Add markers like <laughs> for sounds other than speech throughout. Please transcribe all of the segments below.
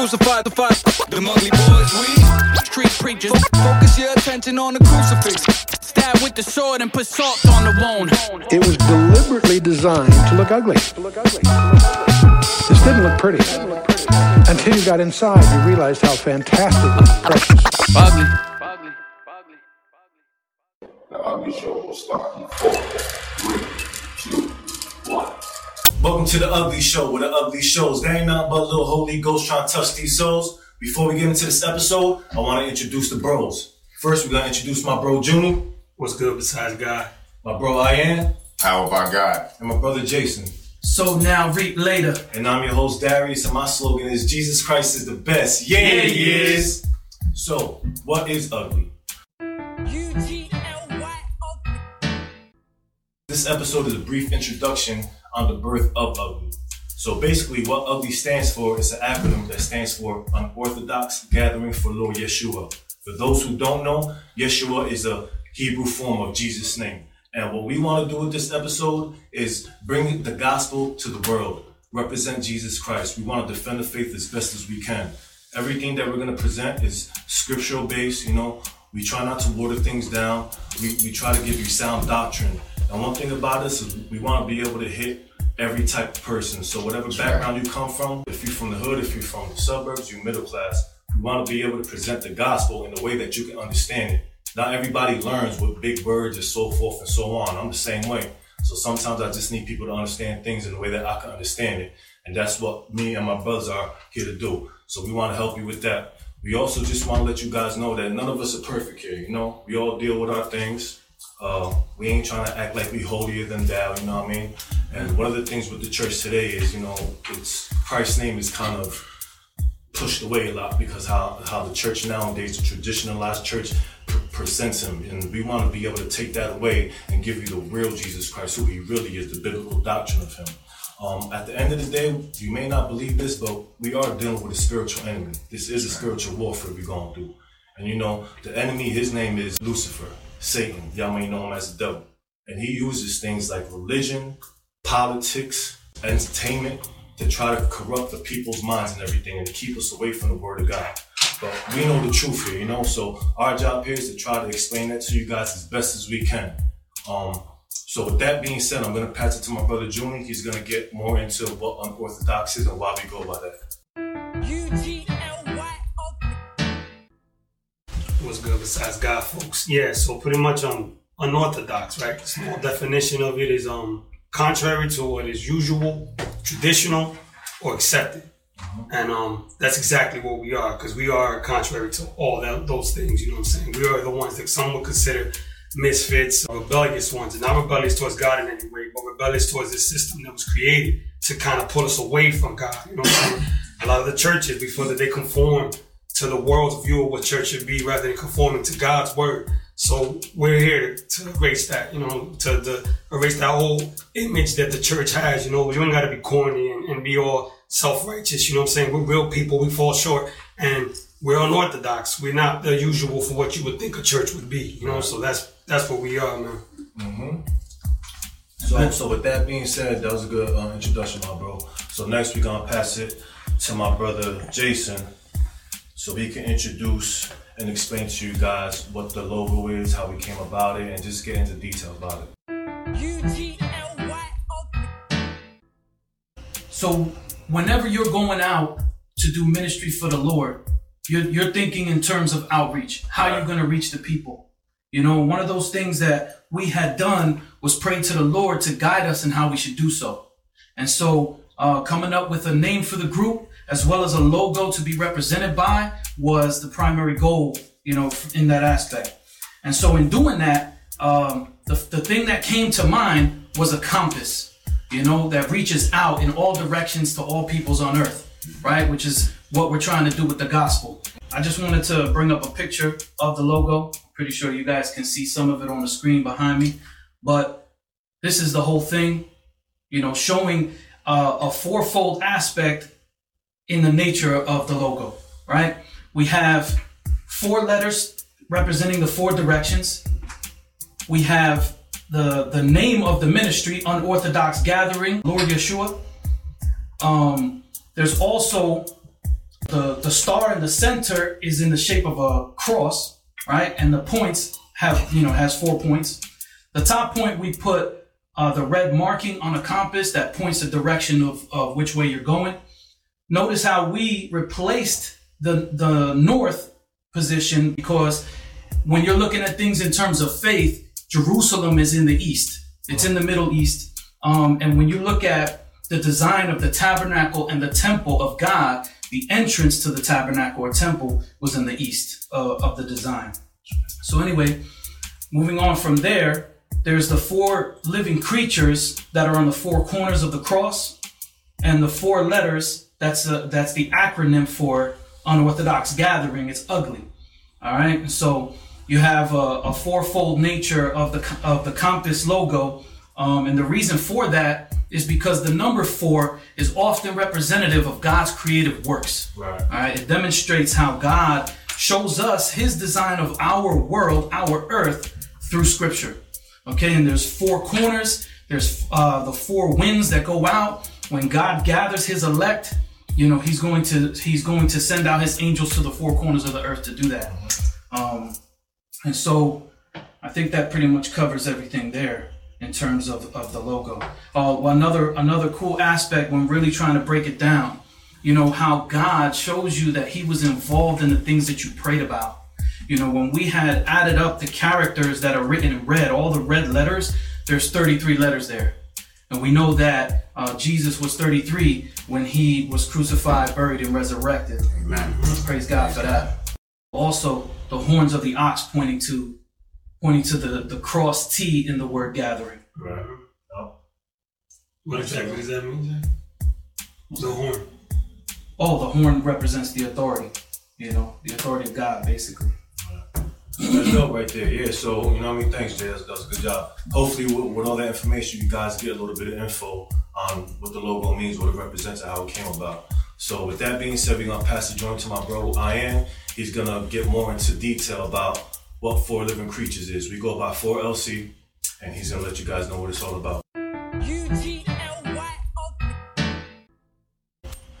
crucified the five. The ugly boys, we street preachers. Focus your attention on the crucifix. Stab with the sword and put salt on the wound. It was deliberately designed to look ugly. This didn't look pretty. Until you got inside, you realized how fantastic it precious. Ugly. The Ugly Show will start in four, three, two, one. Welcome to the Ugly Show, where the ugly shows. There ain't nothing but a little Holy Ghost trying to touch these souls. Before we get into this episode, I want to introduce the bros. First, we're gonna introduce my bro Junie, What's good besides God? my bro Ian, How about God? and my brother Jason. So now reap later. And I'm your host Darius, and my slogan is Jesus Christ is the best. Yeah, he is. So, what is ugly? This episode is a brief introduction on the birth of ugly. So basically, what ugly stands for is an acronym that stands for Unorthodox Gathering for Lord Yeshua. For those who don't know, Yeshua is a Hebrew form of Jesus' name. And what we want to do with this episode is bring the gospel to the world, represent Jesus Christ. We want to defend the faith as best as we can. Everything that we're going to present is scriptural based, you know. We try not to water things down. We, we try to give you sound doctrine. And one thing about us is we want to be able to hit every type of person. So whatever background you come from, if you're from the hood, if you're from the suburbs, you're middle class, we want to be able to present the gospel in a way that you can understand it. Not everybody learns with big words and so forth and so on. I'm the same way. So sometimes I just need people to understand things in a way that I can understand it. And that's what me and my brothers are here to do. So we want to help you with that. We also just want to let you guys know that none of us are perfect here. You know, we all deal with our things. Uh, we ain't trying to act like we holier than thou, you know what I mean? And one of the things with the church today is, you know, it's Christ's name is kind of pushed away a lot because how, how the church nowadays, the traditionalized church, presents him. And we want to be able to take that away and give you the real Jesus Christ, who he really is, the biblical doctrine of him. Um, at the end of the day, you may not believe this, but we are dealing with a spiritual enemy. This is a spiritual warfare we're going through. And you know, the enemy, his name is Lucifer, Satan. Y'all may know him as the devil. And he uses things like religion, politics, entertainment to try to corrupt the people's minds and everything and to keep us away from the word of God. But we know the truth here, you know, so our job here is to try to explain that to you guys as best as we can. Um, so with that being said, I'm gonna pass it to my brother Junie. He's gonna get more into what unorthodox is and why we go by that. What's good besides God, folks? Yeah, so pretty much um unorthodox, right? Small definition of it is um contrary to what is usual, traditional, or accepted. And um that's exactly what we are, because we are contrary to all that, those things, you know what I'm saying? We are the ones that some would consider misfits, rebellious ones, and not rebellious towards God in any way, but rebellious towards this system that was created to kind of pull us away from God. You know what I'm saying? A lot of the churches, we feel that they conform to the world's view of what church should be rather than conforming to God's word. So we're here to erase that, you know, to, to erase that whole image that the church has, you know, you ain't gotta be corny and, and be all self-righteous, you know what I'm saying? We're real people, we fall short and we're unorthodox. We're not the usual for what you would think a church would be, you know, so that's that's what we are, man. So, so with that being said, that was a good uh, introduction, my bro. So next we're gonna pass it to my brother Jason, so he can introduce and explain to you guys what the logo is, how we came about it, and just get into detail about it. So whenever you're going out to do ministry for the Lord, you're, you're thinking in terms of outreach, how you're going to reach the people. You know, one of those things that we had done was pray to the Lord to guide us in how we should do so. And so, uh, coming up with a name for the group as well as a logo to be represented by was the primary goal, you know, in that aspect. And so, in doing that, um, the, the thing that came to mind was a compass, you know, that reaches out in all directions to all peoples on earth, right? Which is what we're trying to do with the gospel. I just wanted to bring up a picture of the logo. Pretty sure you guys can see some of it on the screen behind me, but this is the whole thing, you know, showing uh, a fourfold aspect in the nature of the logo, right? We have four letters representing the four directions. We have the the name of the ministry, Unorthodox Gathering, Lord Yeshua. Um, there's also the the star in the center is in the shape of a cross, right? And the points have, you know, has four points. The top point we put uh, the red marking on a compass that points the direction of, of which way you're going. Notice how we replaced the the north position because when you're looking at things in terms of faith, Jerusalem is in the east. It's in the Middle East. Um, and when you look at the design of the tabernacle and the temple of God, the entrance to the tabernacle or temple was in the east uh, of the design. So anyway, moving on from there, there's the four living creatures that are on the four corners of the cross, and the four letters. That's the, that's the acronym for unorthodox gathering. It's ugly. All right. So you have a, a fourfold nature of the of the compass logo, um, and the reason for that is because the number four is often representative of God's creative works. Right. All right. It demonstrates how God shows us His design of our world, our earth, through Scripture. Okay, and there's four corners. There's uh, the four winds that go out when God gathers His elect. You know, He's going to He's going to send out His angels to the four corners of the earth to do that. Um, and so, I think that pretty much covers everything there in terms of, of the logo. Uh, another another cool aspect when really trying to break it down, you know, how God shows you that He was involved in the things that you prayed about. You know, when we had added up the characters that are written in red, all the red letters, there's 33 letters there. And we know that uh, Jesus was 33 when he was crucified, buried, and resurrected. Amen. Praise God for that. Also, the horns of the ox pointing to pointing to the, the cross T in the word gathering. Right. Yep. What exactly does that mean, The horn. Oh, the horn represents the authority. You know, the authority of God, basically. That's dope right there. Yeah, so, you know what I mean? Thanks, Jay. That's, that's a good job. Hopefully, with, with all that information, you guys get a little bit of info on what the logo means, what it represents, how it came about. So, with that being said, we're to pass the joint to my bro, Ian. He's to get more into detail about what Four Living Creatures is. We go by 4LC, and he's to let you guys know what it's all about.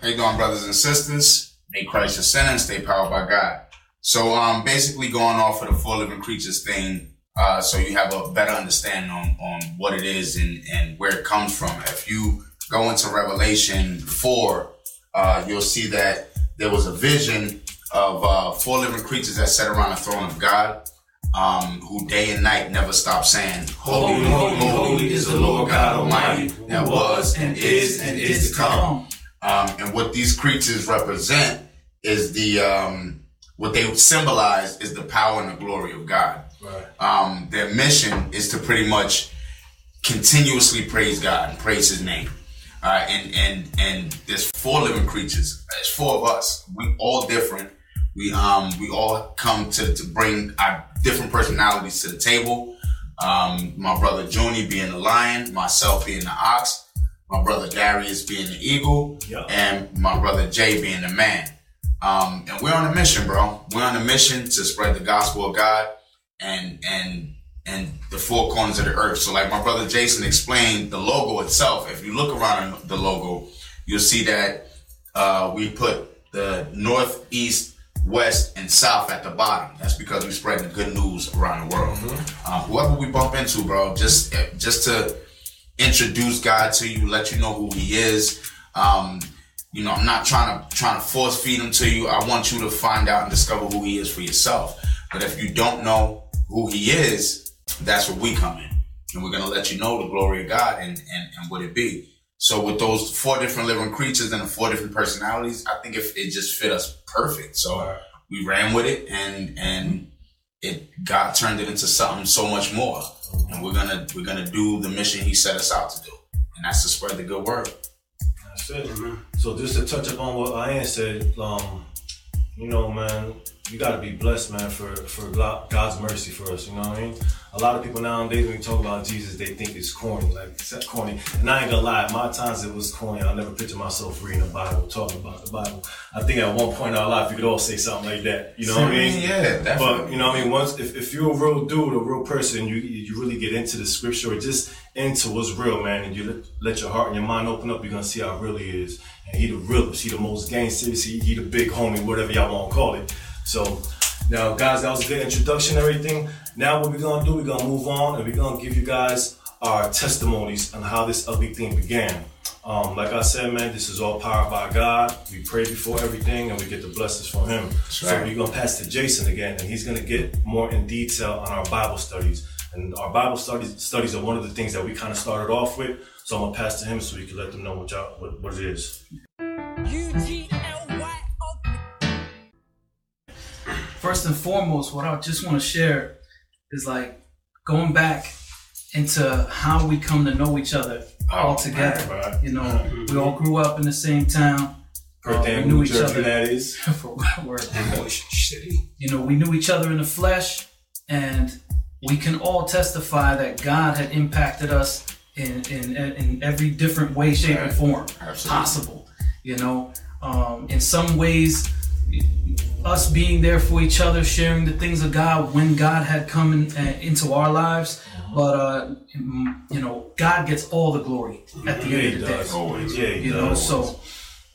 How you doing, brothers and sisters? May Christ sinner and stay powered by God. So, um, basically going off of the four living creatures thing, uh, so you have a better understanding on, on what it is and, and where it comes from. If you go into Revelation 4, uh, you'll see that there was a vision of uh, four living creatures that sat around the throne of God, um, who day and night never stop saying, Holy, holy, holy is the Lord God Almighty, that was and is and is to come. Um, and what these creatures represent is the um, what they symbolize is the power and the glory of God. Right. Um, their mission is to pretty much continuously praise God and praise His name. Uh, and and and there's four living creatures. There's four of us. We all different. We um we all come to to bring our different personalities to the table. Um, my brother Junie being the lion, myself being the ox, my brother Darius being the eagle, and my brother Jay being the man. Um, and we're on a mission, bro. We're on a mission to spread the gospel of God and and and the four corners of the earth. So, like my brother Jason explained, the logo itself. If you look around the logo, you'll see that uh, we put the north, east, west, and south at the bottom. That's because we're spreading the good news around the world. Uh, whoever we bump into, bro, just just to introduce God to you, let you know who He is. Um, you know, I'm not trying to trying to force feed Him to you. I want you to find out and discover who He is for yourself. But if you don't know who He is, that's where we come in, and we're gonna let you know the glory of God and and, and what it be. So with those four different living creatures and the four different personalities, I think if it just fit us perfect. So we ran with it, and and it God turned it into something so much more. And we're gonna we're gonna do the mission He set us out to do, and that's to spread the good word. So just to touch upon what Ian said, um, you know, man, you gotta be blessed, man, for for God's mercy for us. You know what I mean? A lot of people nowadays, when you talk about Jesus, they think it's corny, like it's that corny. And I ain't gonna lie, my times it was corny. I never picture myself reading the Bible, talking about the Bible. I think at one point in our life, we could all say something like that. You know what I mean? Yeah, definitely. But you know, what I mean, once if, if you're a real dude, a real person, you you really get into the scripture or just into what's real, man, and you let, let your heart and your mind open up, you're gonna see how real he is. And he the realest, he the most gangsters, he, he the big homie, whatever y'all want to call it. So now, guys, that was a good introduction and everything. Now, what we're gonna do, we're gonna move on and we're gonna give you guys our testimonies on how this ugly thing began. Um, like I said, man, this is all powered by God. We pray before everything and we get the blessings from Him. So right. we're gonna pass to Jason again, and he's gonna get more in detail on our Bible studies. And our Bible studies studies are one of the things that we kind of started off with. So I'm gonna pass to him so we can let them know what y'all what, what it is. First and foremost, what I just want to share is like going back into how we come to know each other all together. Oh, right. You know, we all grew up in the same town. Uh, we knew New each Jersey, other. that is. <laughs> for word. Bush City. You know, we knew each other in the flesh, and we can all testify that God had impacted us in in, in every different way, shape, and form Absolutely. possible. You know, um, in some ways, us being there for each other, sharing the things of God when God had come in, uh, into our lives. But uh, mm, you know, God gets all the glory at the Yeah, end of the day. Always. Yeah, he you know does. so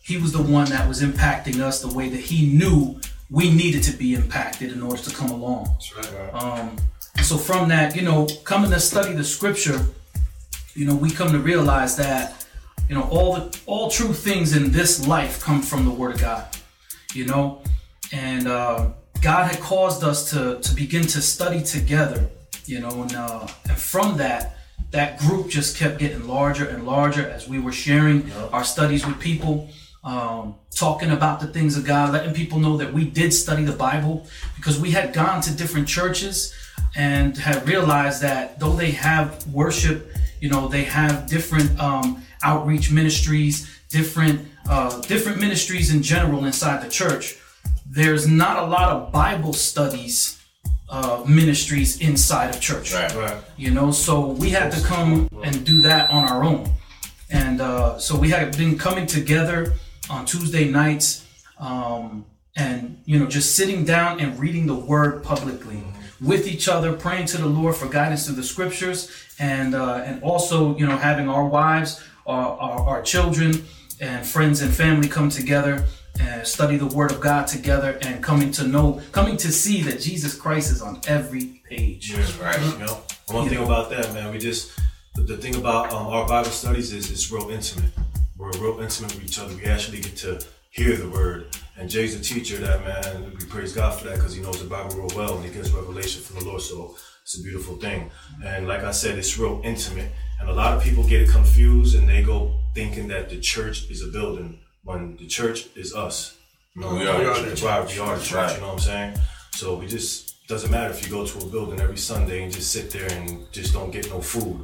he was the one that was impacting us the way that he knew we needed to be impacted in order to come along That's right. um, so from that you know coming to study the scripture you know we come to realize that you know all the all true things in this life come from the word of god you know and uh, god had caused us to to begin to study together you know and, uh, and from that that group just kept getting larger and larger as we were sharing our studies with people um, talking about the things of god letting people know that we did study the bible because we had gone to different churches and had realized that though they have worship you know they have different um, outreach ministries different uh, different ministries in general inside the church there's not a lot of bible studies uh, ministries inside of church Right. Right. you know so we had to come and do that on our own and uh, so we had been coming together on tuesday nights um, and you know just sitting down and reading the word publicly with each other praying to the lord for guidance through the scriptures and uh, and also you know having our wives our, our, our children and friends and family come together and study the word of god together and coming to know coming to see that jesus christ is on every page Yeah, right. You know, one thing about that, man, we just the, the thing about um, our Bible studies is it's real intimate. We're real intimate with each other. We actually get to hear the word. And Jay's a teacher, that man. We praise God for that because he knows the Bible real well and he gets revelation from the Lord. So it's a beautiful thing. And like I said, it's real intimate. And a lot of people get it confused and they go thinking that the church is a building when the church is us. You know, oh, We are the church. church. Right, we are the church. Right. You know what I'm saying? So we just doesn't matter if you go to a building every Sunday and just sit there and just don't get no food.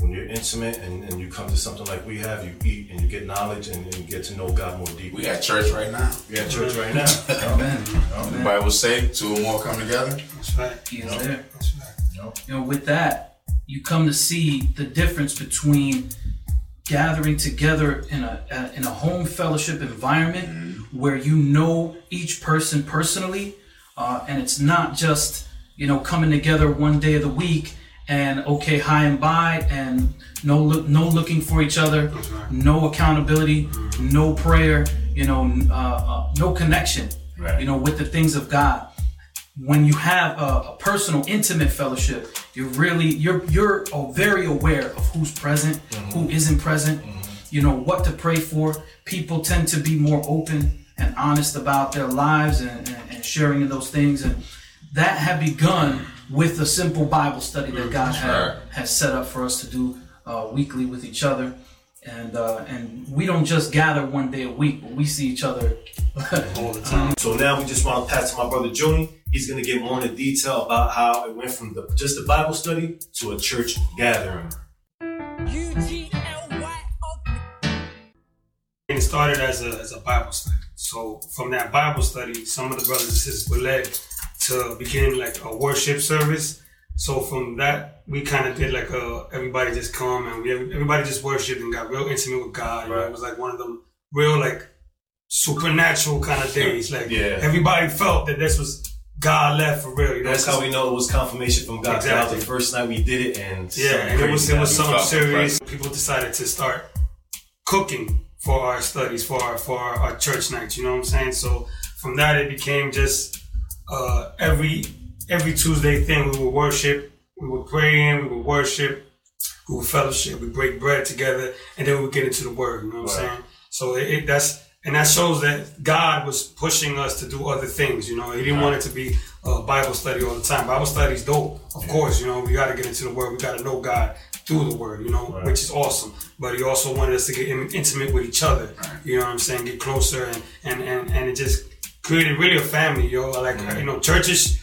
When you're intimate and, and you come to something like we have, you eat and you get knowledge and, and you get to know God more deeply. We at church right now. We at church right now. <laughs> amen The Bible say two or more come together. That's right. he is there That's right. you know with that you come to see the difference between gathering together in a, a in a home fellowship environment where you know each person personally uh, and it's not just you know coming together one day of the week and okay hi and bye and no look no looking for each other no accountability no prayer you know uh, uh, no connection Right. you know with the things of god when you have a, a personal intimate fellowship you're really you're you're very aware of who's present who isn't present. You know what to pray for. People tend to be more open and honest about their lives and, and, and sharing of those things. And that had begun with a simple bible study that god had, has set up for us to do uh, weekly with each other. And uh, and we don't just gather one day a week but we see each other <laughs> All the time. So now we just want to pass to my brother Juni. He's gonna get more into detail about how it went from the, just the Bible study to a church gathering. In it started as a, as a Bible study. So from that Bible study, some of the brothers and sisters were led to begin like a worship service. So from that, we kind of did like a everybody just come and we everybody just worshipped and got real intimate with God. You know, it was like one of them real like supernatural kind of days. Like Yeah. everybody felt that this was God left for real. Know, That's how we know it was confirmation from God. Exactly. was the first night we did it, and Yeah, it was it was something serious. People decided to start cooking for our studies, for our for our, our church nights. You know what I'm saying? So from that, it became just uh, every every Tuesday thing. We would worship, we would pray in, we would worship, we would fellowship, we break bread together, and then we would get into the Word. You know what I'm saying? So it, it that's and that shows that God was pushing us to do other things. You know, He didn't want it to be a Bible study all the time. Bible study is dope, of course. You know, we got to get into the Word. We got to know God through the Word. You know, which is awesome. But He also wanted us to get in- intimate with each other. You know what I'm saying? Get closer, and and and, and it just created really a family. Yo, like you know, churches.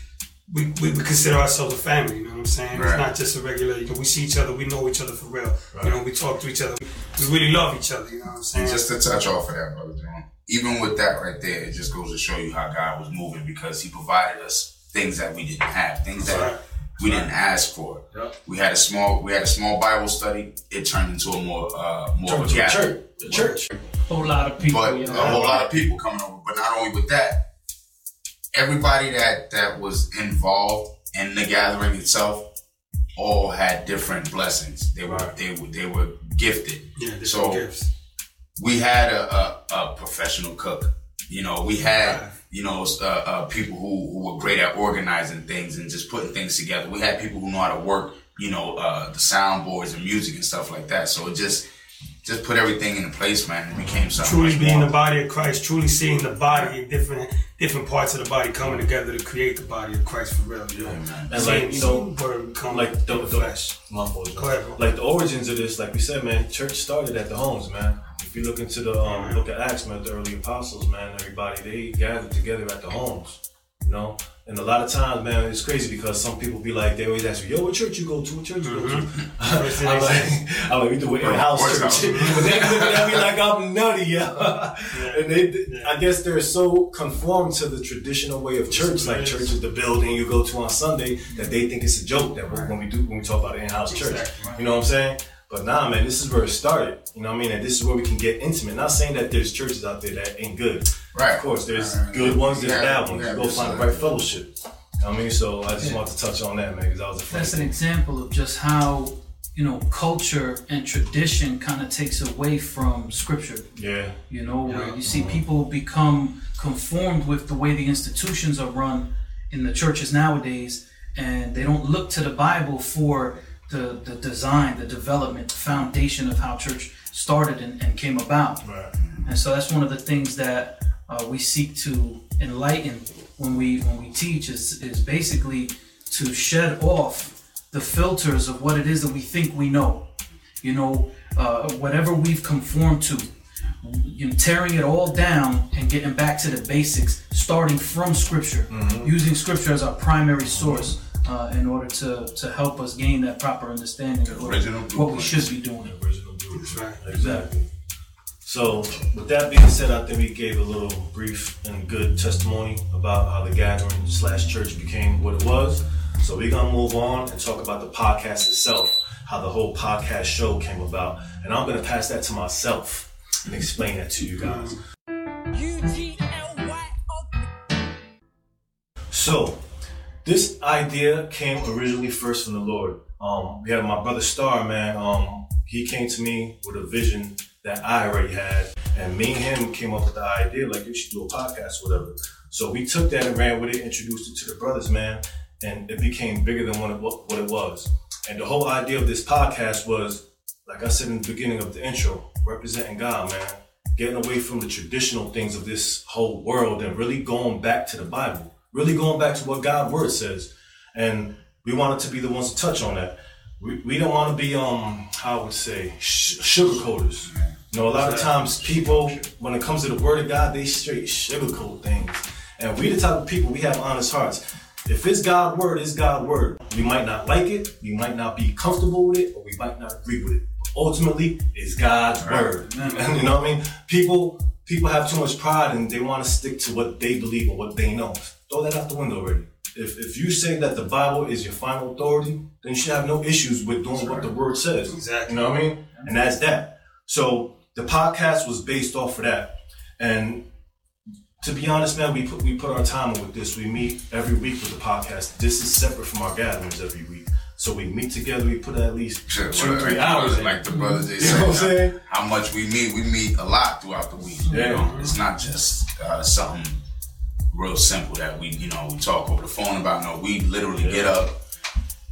We, we, we consider ourselves a family, you know what I'm saying? Right. It's not just a regular, you know, we see each other, we know each other for real. You know, we talk to each other. We really love each other, you know what I'm saying? And just to touch off of that, brother even with that right there, it just goes to show you how God was moving because He provided us things that we didn't have, things that right. we didn't ask for. Yep. We had a small, we had a small Bible study. It turned into a more, uh, more Turned of a to a gathering. church. A church. whole lot of people. but you a whole lot of people coming over. But not only with that, everybody that that was involved in the gathering itself all had different blessings. They were they were they were gifted. yeah, different so gifts. We had a, a, a professional cook. You know, we had you know uh, uh, people who, who were great at organizing things and just putting things together. We had people who know how to work. You know, uh, the soundboards and music and stuff like that. So it just just put everything in place, man. It became something. truly much being more. the body of Christ, truly seeing the body in different different parts of the body coming together to create the body of Christ for real. You know, Amen. And Seeing like you know, word become like the, the flesh. my fault, John. Go ahead, bro. Like the origins of this, like we said, man, church started at the homes, man. If you look into the um, look at Acts, man, the early apostles, man, everybody they gathered together at the homes, you know. And a lot of times, man, it's crazy because some people be like, they always ask me, "Yo, what church you go to? What church you go to?" Thing <laughs> I'm like. I'm like, we do it in house <laughs> church, but they be looking at me like I'm nutty, <laughs> yeah. And they, I guess they're so conformed to the traditional way of church, like church is the building you go to on Sunday, that they think it's a joke that we're, when we do when we talk about in-house church. Exactly. You know what I'm saying? But nah, man, this is where it started. You know what I mean? And this is where we can get intimate. Not saying that there's churches out there that ain't good. Right. Of course, there's Right. good ones, there's Yeah, bad ones. yeah, you go there's find the right fellowship. You know what I mean? So I just want to touch on that, man, because that was a funny That's an example of just how you know culture and tradition kind of takes away from scripture. Yeah. You know, where you see mm-hmm. people become conformed with the way the institutions are run in the churches nowadays, and they don't look to the Bible for the, the design, the development, the foundation of how church started and, and came about. Right. And so that's one of the things that uh, we seek to enlighten when we when we teach is is basically to shed off the filters of what it is that we think we know. You know, uh, whatever we've conformed to, you know, tearing it all down and getting back to the basics, starting from Scripture, using Scripture as our primary source. Uh, in order to, to help us gain that proper understanding of what, what we should be doing. Original dude. That's right. Exactly. So, with that being said, I think we gave a little brief and good testimony about how the gathering slash church became what it was. So, we're gonna move on and talk about the podcast itself, how the whole podcast show came about, and I'm gonna pass that to myself and explain that to you guys. So, this idea came originally first from the Lord. Um, we had my brother Star, man. Um, he came to me with a vision that I already had, and me and him came up with the idea like you should do a podcast, or whatever. So we took that and ran with it, introduced it to the brothers, man, and it became bigger than what it, what it was. And the whole idea of this podcast was, like I said in the beginning of the intro, representing God, man, getting away from the traditional things of this whole world and really going back to the Bible, really going back to what God's word says. And we wanted to be the ones to touch on that. We, we don't want to be, um, how I would say, sh- sugarcoaters. You know, a lot of times people, when it comes to the word of God, they straight sugarcoat things. And we the type of people, we have honest hearts. If it's God's word, it's God's word. We might not like it, we might not be comfortable with it, or we might not agree with it. But ultimately it's God's word. And you know what I mean? People people have too much pride and they want to stick to what they believe or what they know. Throw that out the window already. If, if you say that the Bible is your final authority, then you should have no issues with doing what the word says. Exactly. You know what I mean? And that's that. So the podcast was based off of that. And to be honest, man, we put we put our time with this. We meet every week with the podcast. This is separate from our gatherings every week. So we meet together. We put at least two, Shit, three hours. Like the brothers, they <laughs> You know what I'm say, saying? how much we meet. We meet a lot throughout the week. You Yeah. know? It's not just uh, something real simple that we, you know, we talk over the phone about. No, we literally get up.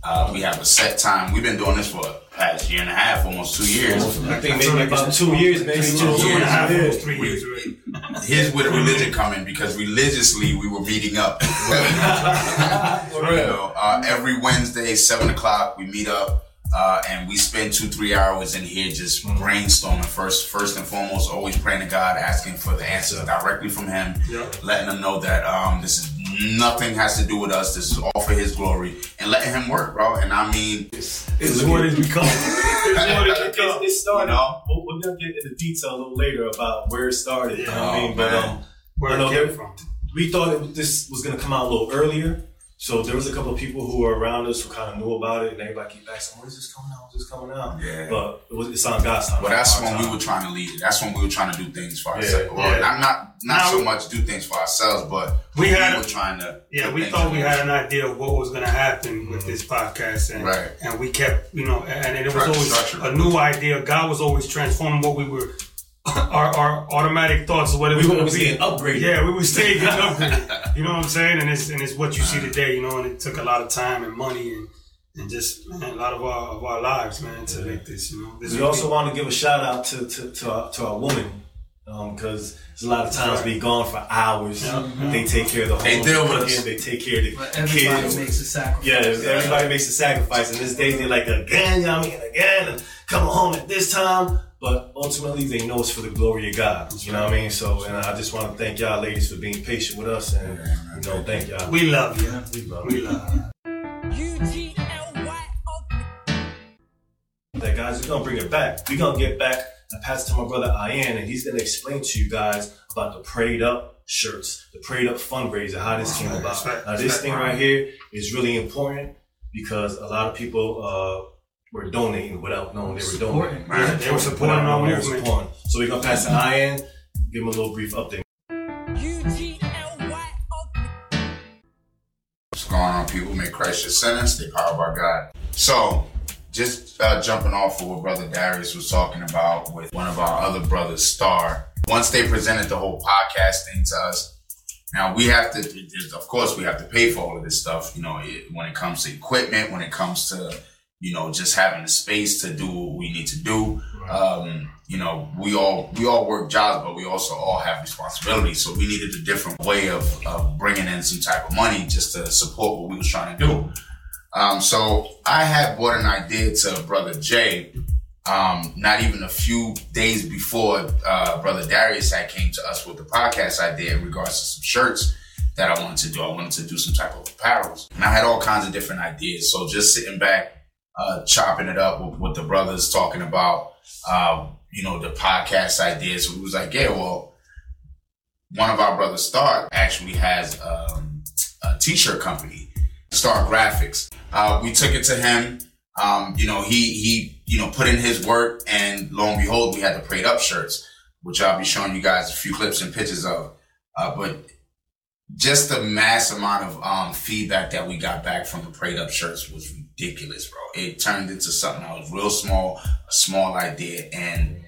Uh, we have a set time. We've been doing this for the past year and a half, almost two years. I think maybe about two years, maybe Two, two two and a half, years. almost three years already. <laughs> Here's where the religion come in because religiously we were meeting up. <laughs> For You real. know, uh, every Wednesday, seven o'clock, we meet up uh, and we spend two, three hours in here just brainstorming. First, first and foremost, always praying to God, asking for the answers directly from Him, Yeah. letting Him know that um, this is nothing has to do with us. This is all for His glory, and letting Him work, bro. And I mean, This is what it's become. It's what <laughs> it- it's- it started. You know? We're we're gonna get into detail a little later about where it started. You know what I Yeah. mean? But um, Where I it came from. we thought it, this was gonna come out a little earlier. So there was a couple of people who were around us who kind of knew about it, and everybody keep asking, "When is this coming out? When is this coming out?" Yeah. But it was, it's on God's time. Well, not that's our when we were trying to lead it. That's when we were trying to do things for Yeah, ourselves. Well, yeah. not not not Now- so much do things for ourselves, but We had- were trying to. Yeah, we thought we had an idea of what was going to happen with mm-hmm. this podcast, and Right. and we kept, you know, and it was always structure a new idea. God was always transforming what we were, <laughs> our, our automatic thoughts of what it We were going to always be. getting upgraded. Yeah, we were staying getting upgraded. <laughs> You know what I'm saying? And it's and it's what you see today. You know, and it took a lot of time and money and and just man, a lot of our of our lives, man, to make this. You know, this We is also want to give a shout out to to to our, to our woman um, because there's a lot of times we gone for hours. They take care of the home. They deal with cooking, us. They take care of the But everybody kids. makes a sacrifice. Yeah, everybody makes a sacrifice. And this day they're like, again, you know what I mean? Again, and coming home at this time. But ultimately, they know it's for the glory of God. You know what I mean? So, and I just want to thank y'all ladies for being patient with us. And, you know, thank y'all. We love you. We love We love you. that, guys. We're gonna bring it back. We're gonna get back and pass it to my brother Ian, and he's gonna explain to you guys about the prayed up shirts, the prayed up fundraiser, how this came about. Now, this thing right. right here is really important because a lot of people uh, were donating without knowing they were donating. Supporting. Yeah, they were supporting our knowing they were movement. supporting. So we're gonna pass to Ian, give him a little brief update. What's going on, people? May Christ your sentence. They power by God. So, just uh, jumping off of what Brother Darius was talking about with one of our other brothers, Star. Once they presented the whole podcast thing to us, now we have to, of course, we have to pay for all of this stuff. You know, it, when it comes to equipment, when it comes to, you know, just having the space to do what we need to do. Um, you know, we all we all work jobs, but we also all have responsibilities. So we needed a different way of, of bringing in some type of money just to support what we was trying to do. Um, so I had brought an idea to Brother Jay, um, not even a few days before uh, Brother Darius had came to us with the podcast idea in regards to some shirts that I wanted to do. I wanted to do some type of apparels, and I had all kinds of different ideas. So just sitting back, uh, chopping it up with, with the brothers, talking about uh, you know the podcast ideas. We was like, yeah, well, one of our brothers, Star, actually has um, a t-shirt company, Star Graphics. Uh, we took it to him. Um, you know, he he you know put in his work, and lo and behold, we had the prayed up shirts, which I'll be showing you guys a few clips and pictures of. Uh, but just the mass amount of um, feedback that we got back from the prayed up shirts was ridiculous, bro. It turned into something that was real small, a small idea, and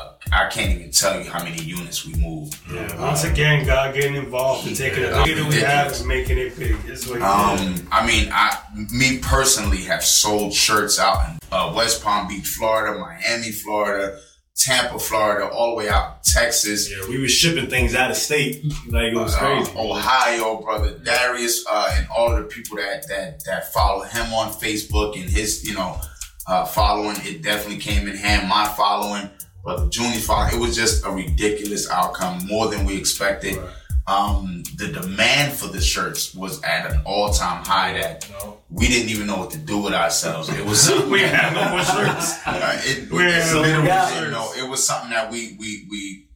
uh, I can't even tell you how many units we moved. Yeah, once again, God getting involved and taking the idea we have and making it big. That's what. Um, I mean, I, me personally have sold shirts out in uh, West Palm Beach, Florida, Miami, Florida, Tampa, Florida, all the way out Texas, Yeah, we were shipping things out of state. Like it was uh, crazy. Ohio, brother Darius, uh, and all of the people that that that follow him on Facebook and his, you know, uh, following. It definitely came in hand. My following, brother Junie's following. It was just a ridiculous outcome, more than we expected. Um, the demand for the shirts was at an all time high that we didn't even know what to do with ourselves. It was <laughs> something We that- had no more shirts. <laughs> uh, it, We it had no literally, more you know, it was something that we we we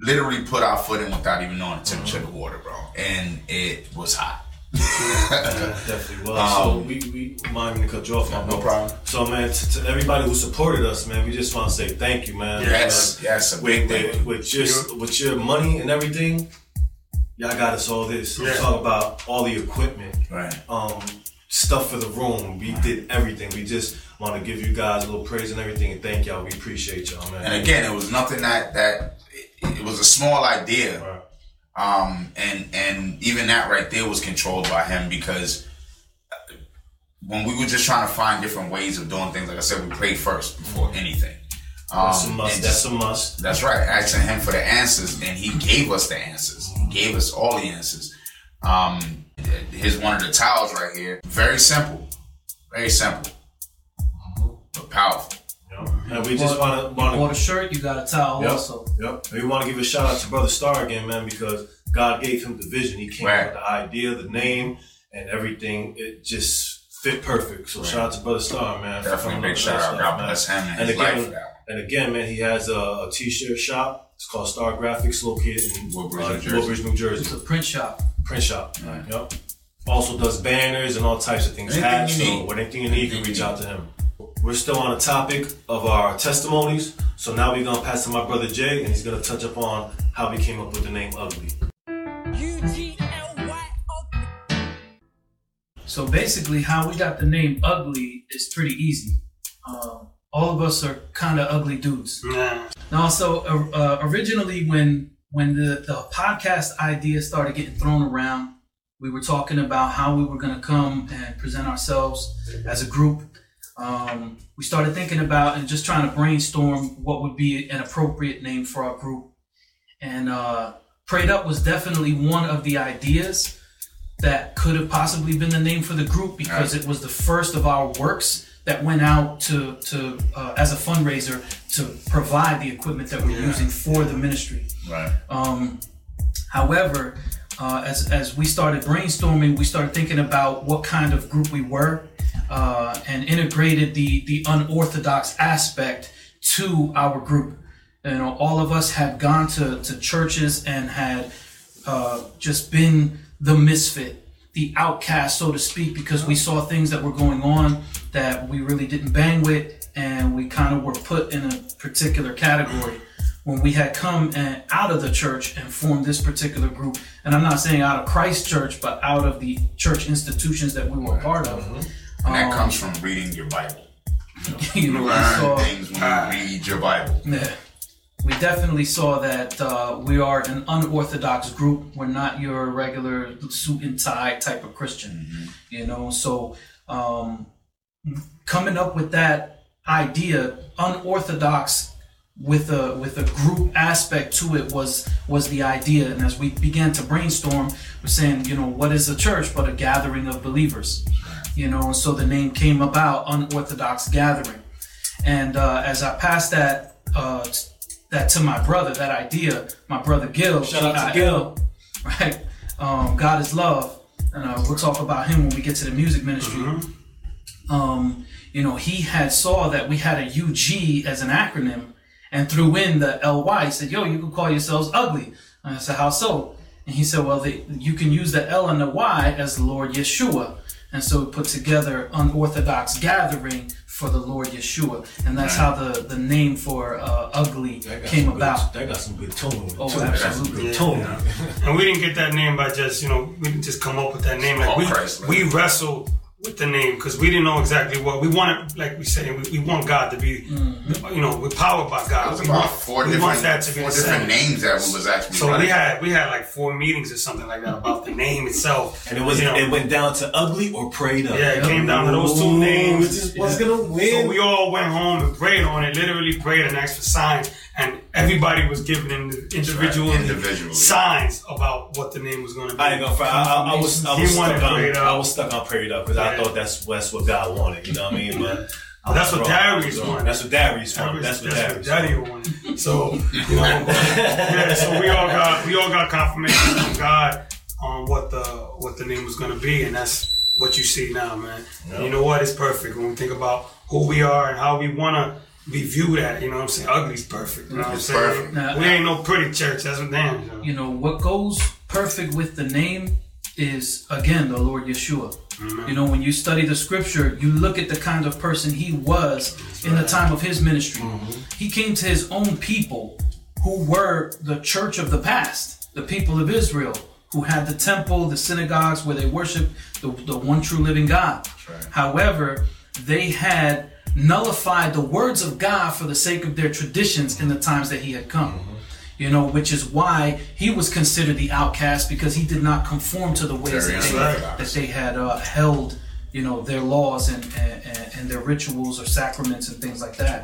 literally put our foot in without even knowing the temperature of the water, bro. And it was hot. Definitely was. so we, we mind me to cut you off, my No problem. So man, to, to everybody who supported us, man, we just want to say thank you, man. Yes, Uh, yes, a with, thank with, with your with your money and everything, y'all got us all this. Yeah. We talk about all the equipment, Right. um, stuff for the room. We did everything. We just want to give you guys a little praise and everything, and thank y'all. We appreciate y'all, man. And again, it was nothing that that it, it was a small idea. Right. Um, and and even that right there was controlled by him because uh, when we were just trying to find different ways of doing things, like I said, we prayed first before anything. Um, that's a must. and That's a must. That's right. Asking him for the answers, and he gave us the answers. He gave us all the answers. Um, here's one of the towels right here. Very simple, very simple, but powerful. You know? And we just want to want a shirt, you got a towel Yep. also. Yep. And we want to give a shout out to Brother Star again, man, because God gave him the vision. He came Right. up with the idea, the name, and everything. It just fit perfect. So shout out to Brother Star, man. Definitely coming big shout out. stuff, God man. bless him and, And his life again, for and again, man, he has a, a t-shirt shop. It's called Star Graphics, located in Woodbridge, uh, New Jersey. Woodbridge, New It's a print shop. Print shop. Yep. Also does banners and all types of things. Anything Hats, you so need. with anything you need, you can reach out to him. We're still on the topic of our testimonies, so now we're gonna pass to my brother Jay, and he's gonna touch upon how we came up with the name Ugly. So basically, how we got the name Ugly is pretty easy. Um, all of us are kind of ugly dudes. Nah. Now, so uh, uh, originally, when when the, the podcast idea started getting thrown around, we were talking about how we were going to come and present ourselves as a group. Um, we started thinking about and just trying to brainstorm what would be an appropriate name for our group. And uh, Prayed Up was definitely one of the ideas that could have possibly been the name for the group because it was the first of our works that went out to to uh, as a fundraiser to provide the equipment that we're using for the ministry. Right. Um, however, uh, as as we started brainstorming, we started thinking about what kind of group we were, uh, and integrated the the unorthodox aspect to our group. You know, all of us had gone to to churches and had uh, just been the misfit, the outcast, so to speak, because we saw things that were going on that we really didn't bang with, and we kind of were put in a particular category. When we had come and out of the church and formed this particular group, and I'm not saying out of Christ Church, but out of the church institutions that we were part of. And that Um, comes from reading your Bible. <laughs> you know, You learn saw, things when you read your Bible. yeah. We definitely saw that uh, we are an unorthodox group. We're not your regular suit and tie type of Christian, you know. So um, coming up with that idea, unorthodox with a with a group aspect to it was was the idea. And as we began to brainstorm, we're saying, you know, what is a church but a gathering of believers, you know. And so the name came about, unorthodox gathering. And uh, as I passed that uh, that to my brother, that idea, my brother Gil, Shout out to G-I-L, right? Um, God is love, and uh, we'll talk about him when we get to the music ministry. Um, you know, he had saw that we had a UG as an acronym, and threw in the LY. He said, "Yo, you can call yourselves ugly." And I said, "How so?" And he said, "Well, the, you can use the L and the Y as Lord Yeshua." And so we put together unorthodox gathering for the Lord Yeshua, and that's how the, the name for uh, ugly came about. Good, that got some good tone. Oh, too. absolutely. Good tone. And we didn't get that name by just, you know, we didn't just come up with that name. Like Oh, we, Christ, we wrestled with the name because we didn't know exactly what we wanted. Like we said, we, we want God to be, mm-hmm. you know, we're powered by It God. was we about want, four we different, want that to be four different same. names that was actually So running. we had we had like four meetings or something like that about the name itself. And it was you know, it went down to ugly or prayed up. Yeah, it came down to those two names. Which is what's gonna win. So we all went home and prayed on it, literally prayed and asked for signs, and everybody was giving them individual individually. signs about what the name was going to be. I ain't gonna. I, I, I was I was stuck on prayed up. I was stuck on prayed up because I Yeah. thought that's that's what God wanted. You know what I mean? But Oh, that's what Bro, Darius wanted. That's what Darius That wanted. That's what that's Darius Daddy wanted. wanted. So you know, <laughs> yeah. So we all got we all got confirmation from God on what the what the name was gonna be, and that's what you see now, man. And You know what? It's perfect when we think about who we are and how we wanna be viewed at. You know what I'm saying? Ugly's perfect. You know what I'm It's saying? perfect. Now, we ain't no pretty church. That's what damn. You know what goes perfect with the name is again the lord yeshua you know when you study the scripture you look at the kind of person he was in the time of his ministry. He came to his own people who were the church of the past the people of israel who had the temple the synagogues where they worshiped the, the one true living god. However they had nullified the words of god for the sake of their traditions in the times that he had come you know, which is why he was considered the outcast because he did not conform to the ways that they, that they had uh, held, you know, their laws and, and and their rituals or sacraments and things like that.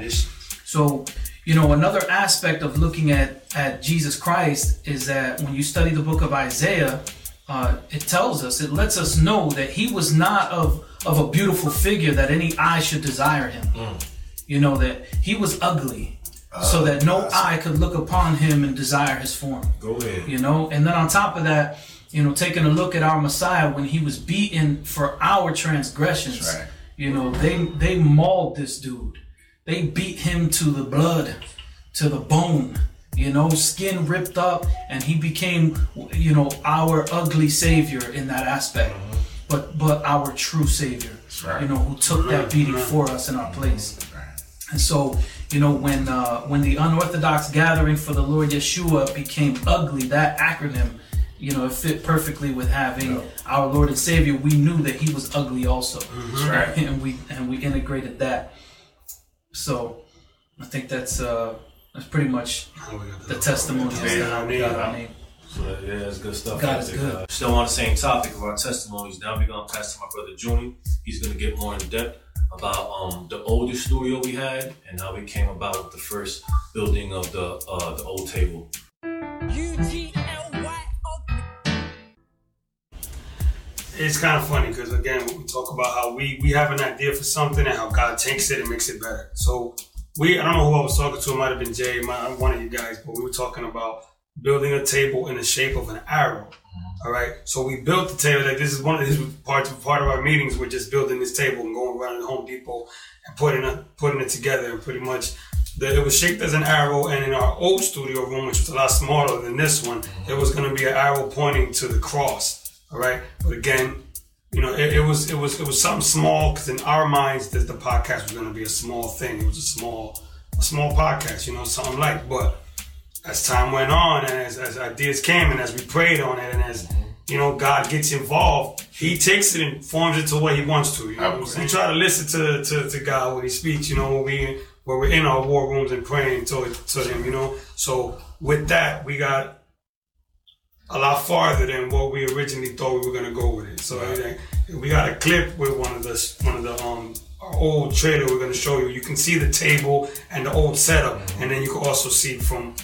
So, you know, another aspect of looking at at Jesus Christ is that when you study the book of Isaiah, uh, it tells us, it lets us know that he was not of of a beautiful figure that any eye should desire him. You know that he was ugly, so that no uh, eye could look upon him and desire his form. Go ahead. You know, and then on top of that, you know, taking a look at our Messiah when he was beaten for our transgressions. Right. You know, they they mauled this dude. They beat him to the blood, to the bone. You know, skin ripped up, and he became, you know, our ugly savior in that aspect. Uh-huh. But but our true savior. right. You know, who took that beating for us in our place. And so, you know, when uh, when the unorthodox gathering for the Lord Yeshua became ugly, that acronym, you know, it fit perfectly with having our Lord and Savior. We knew that He was ugly also, right. and we and we integrated that. So, I think that's uh, that's pretty much the testimony as to how we got our name. So yeah, that's good stuff. God is good. uh, still on the same topic of our testimonies. Now we're gonna pass to my brother Junie. He's gonna get more in depth about um, the older studio we had and how we came about with the first building of the uh, the old table. it's kind of funny because again we talk about how we we have an idea for something and how God takes it and makes it better. So we I don't know who I was talking to. It might have been Jay, might, one of you guys, but we were talking about building a table in the shape of an arrow. All right. So we built the table. Like this is one of these parts part of our meetings. We're just building this table and going around Home Depot and putting it putting it together and pretty much. The, it was shaped as an arrow, and in our old studio room, which was a lot smaller than this one, it was going to be an arrow pointing to the cross. All right, but again, you know, it, it was it was it was something small because in our minds that the podcast was going to be a small thing. It was a small a small podcast, you know, something like. But as time went on and as, as ideas came and as we prayed on it and as you know God gets involved, He takes it and forms it to what He wants to. You know, we try to listen to, to, to God when He speaks. You know, when we when we're in our war rooms and praying to to Him. You know, so with that we got a lot farther than what we originally thought we were gonna go with it. So we got a clip with one of the one of the um our old trailer we're gonna show you. You can see the table and the old setup, and then you can also see from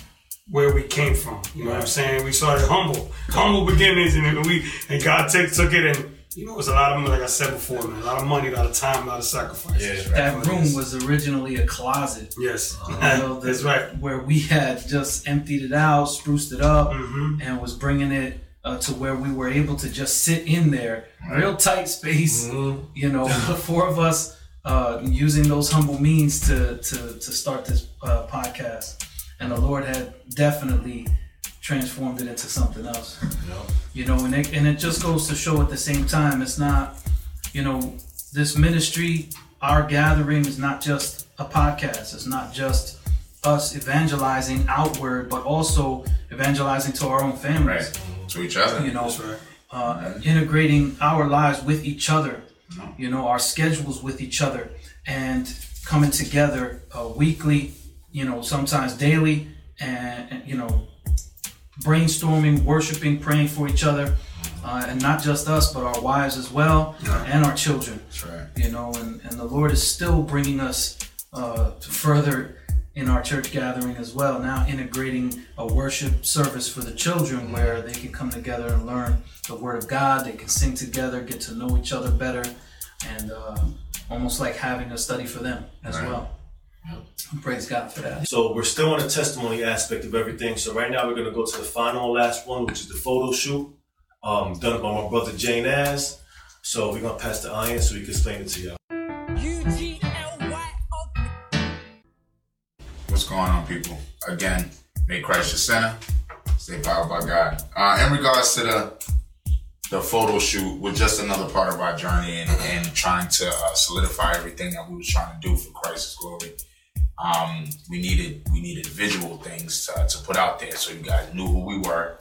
where we came from. You know what I'm saying? We started humble, humble beginnings, and then we and God took took it and. You know, it was a lot of, like I said before, man, a lot of money, a lot of time, a lot of sacrifice. Yeah. That room was originally a closet. Yes, you <laughs> know, that's the- right. Where we had just emptied it out, spruced it up, Mm-hmm. and was bringing it uh, to where we were able to just sit in there, real tight space. Mm-hmm. You know, the four of us uh, using those humble means to to to start this uh, podcast, and the Lord had definitely transformed it into something else. You know, and it, and it just goes to show at the same time, it's not, you know, this ministry, our gathering is not just a podcast. It's not just us evangelizing outward, but also evangelizing to our own families. Right. To each other. You know, That's right. uh, integrating our lives with each other, you know, our schedules with each other, and coming together uh, weekly, you know, sometimes daily, and, and you know, brainstorming, worshiping, praying for each other, uh, and not just us, but our wives as well, and our children. That's right. You know, and, and the Lord is still bringing us uh, to further in our church gathering as well. Now integrating a worship service for the children where they can come together and learn the Word of God. They can sing together, get to know each other better, and uh, almost like having a study for them as Right. well. Praise God for that. So we're still on the testimony aspect of everything. So right now we're gonna go to the final last one, which is the photo shoot, um, done by my brother Jane As. So we're gonna pass the iron so he can explain it to y'all. What's going on, people? Again, make Christ your center. Stay powered by God. Uh, in regards to the the photo shoot, was just another part of our journey and, and trying to uh, solidify everything that we was trying to do for Christ's glory. Um, we needed we needed visual things to, to put out there so you guys knew who we were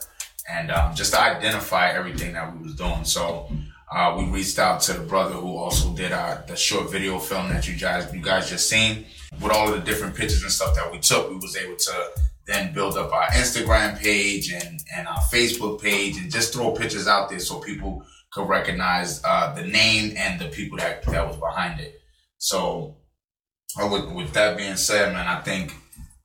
and um, just to identify everything that we was doing. So uh, we reached out to the brother who also did our the short video film that you guys you guys just seen with all of the different pictures and stuff that we took. We was able to then build up our Instagram page and and our Facebook page and just throw pictures out there so people could recognize uh, the name and the people that that was behind it. So uh, with, with that being said, man, I think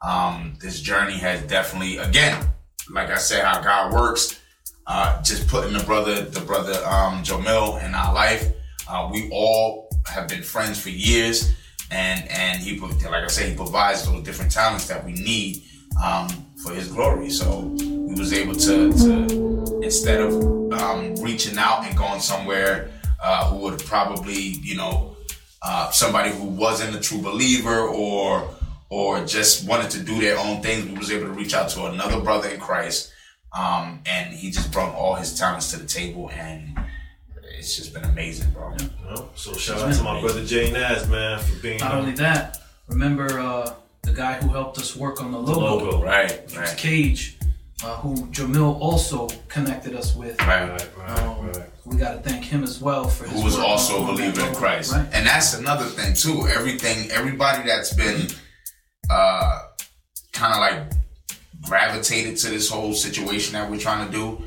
um, this journey has definitely, again, like I said, how God works, uh, just putting the brother, the brother um, Jamil in our life. Uh, we all have been friends for years, and and he, like I said, he provides those different talents that we need um, for His glory. So we was able to, to instead of um, reaching out and going somewhere uh, who would probably, you know, uh, somebody who wasn't a true believer or or just wanted to do their own thing, we was able to reach out to another brother in Christ, um, and he just brought all his talents to the table, and it's just been amazing, bro. You know? So shout out to my brother Jay As, man, for being Not uh, only that, remember uh, the guy who helped us work on the logo, logo. Right, right, Cage, uh, who Jamil also connected us with. right. Right, right, Um, right. We got to thank him as well for his Who was work also a believer in. Christ, Right. and that's another thing too. Everything, everybody that's been uh, kind of like gravitated to this whole situation that we're trying to do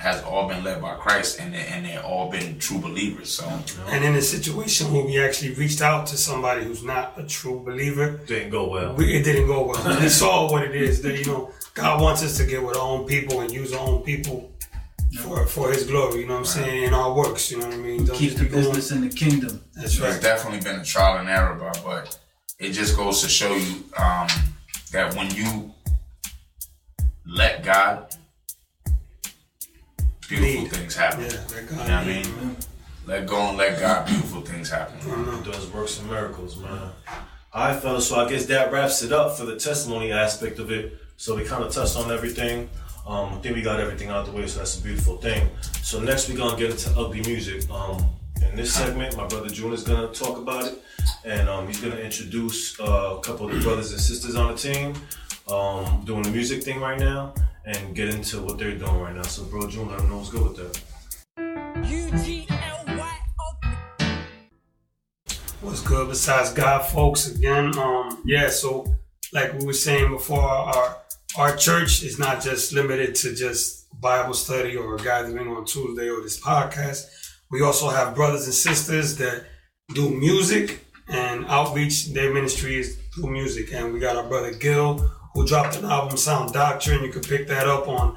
has all been led by Christ, and they, and they're all been true believers. So. And in a situation where we actually reached out to somebody who's not a true believer, Didn't go well. we, it didn't go well. We <laughs> saw what it is that you know God wants us to get with our own people and use our own people for for His glory. You know what I'm saying? In our works. You know what I mean? Don't Keep the be going- business in the kingdom. That's right. It's definitely been a trial and error, bro. But it just goes to show you um, that when you let God, beautiful things happen. Yeah, that You know what I mean? Let go and let God, beautiful things happen. He does works and miracles, man. All right, fellas. So I guess that wraps it up for the testimony aspect of it. So we kind of touched on everything. Um, I think we got everything out the way, so that's a beautiful thing. So next we're gonna get into ugly music. Um, in this segment, my brother June is gonna talk about it, and um, he's gonna introduce uh, a couple of the brothers and sisters on the team um, doing the music thing right now, and get into what they're doing right now. So, bro, June, let them know what's good with that. What's good besides God, folks? Again, um, yeah. So, like we were saying before, our our church is not just limited to just Bible study or a gathering on Tuesday or this podcast. We also have brothers and sisters that do music and outreach. Their ministry is through music, and we got our brother Gil who dropped an album, Sound Doctrine. You can pick that up on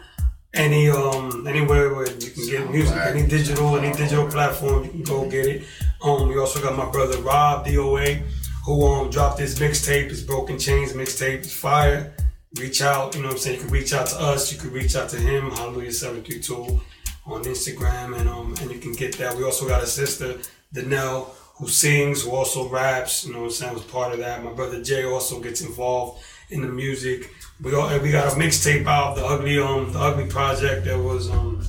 any um anywhere where you can get music, any digital, any digital platform, you can go get it. Um, we also got my brother Rob DOA, who um dropped his mixtape, his Broken Chains mixtape, it's fire. Reach out, you know what I'm saying? You can reach out to us, you can reach out to him, Hallelujah 732 on Instagram, and um and you can get that. We also got a sister, Danelle, who sings, who also raps, you know what I'm saying, was part of that. My brother Jay also gets involved in the music. We all, we got a mixtape out, the ugly um the ugly project that was um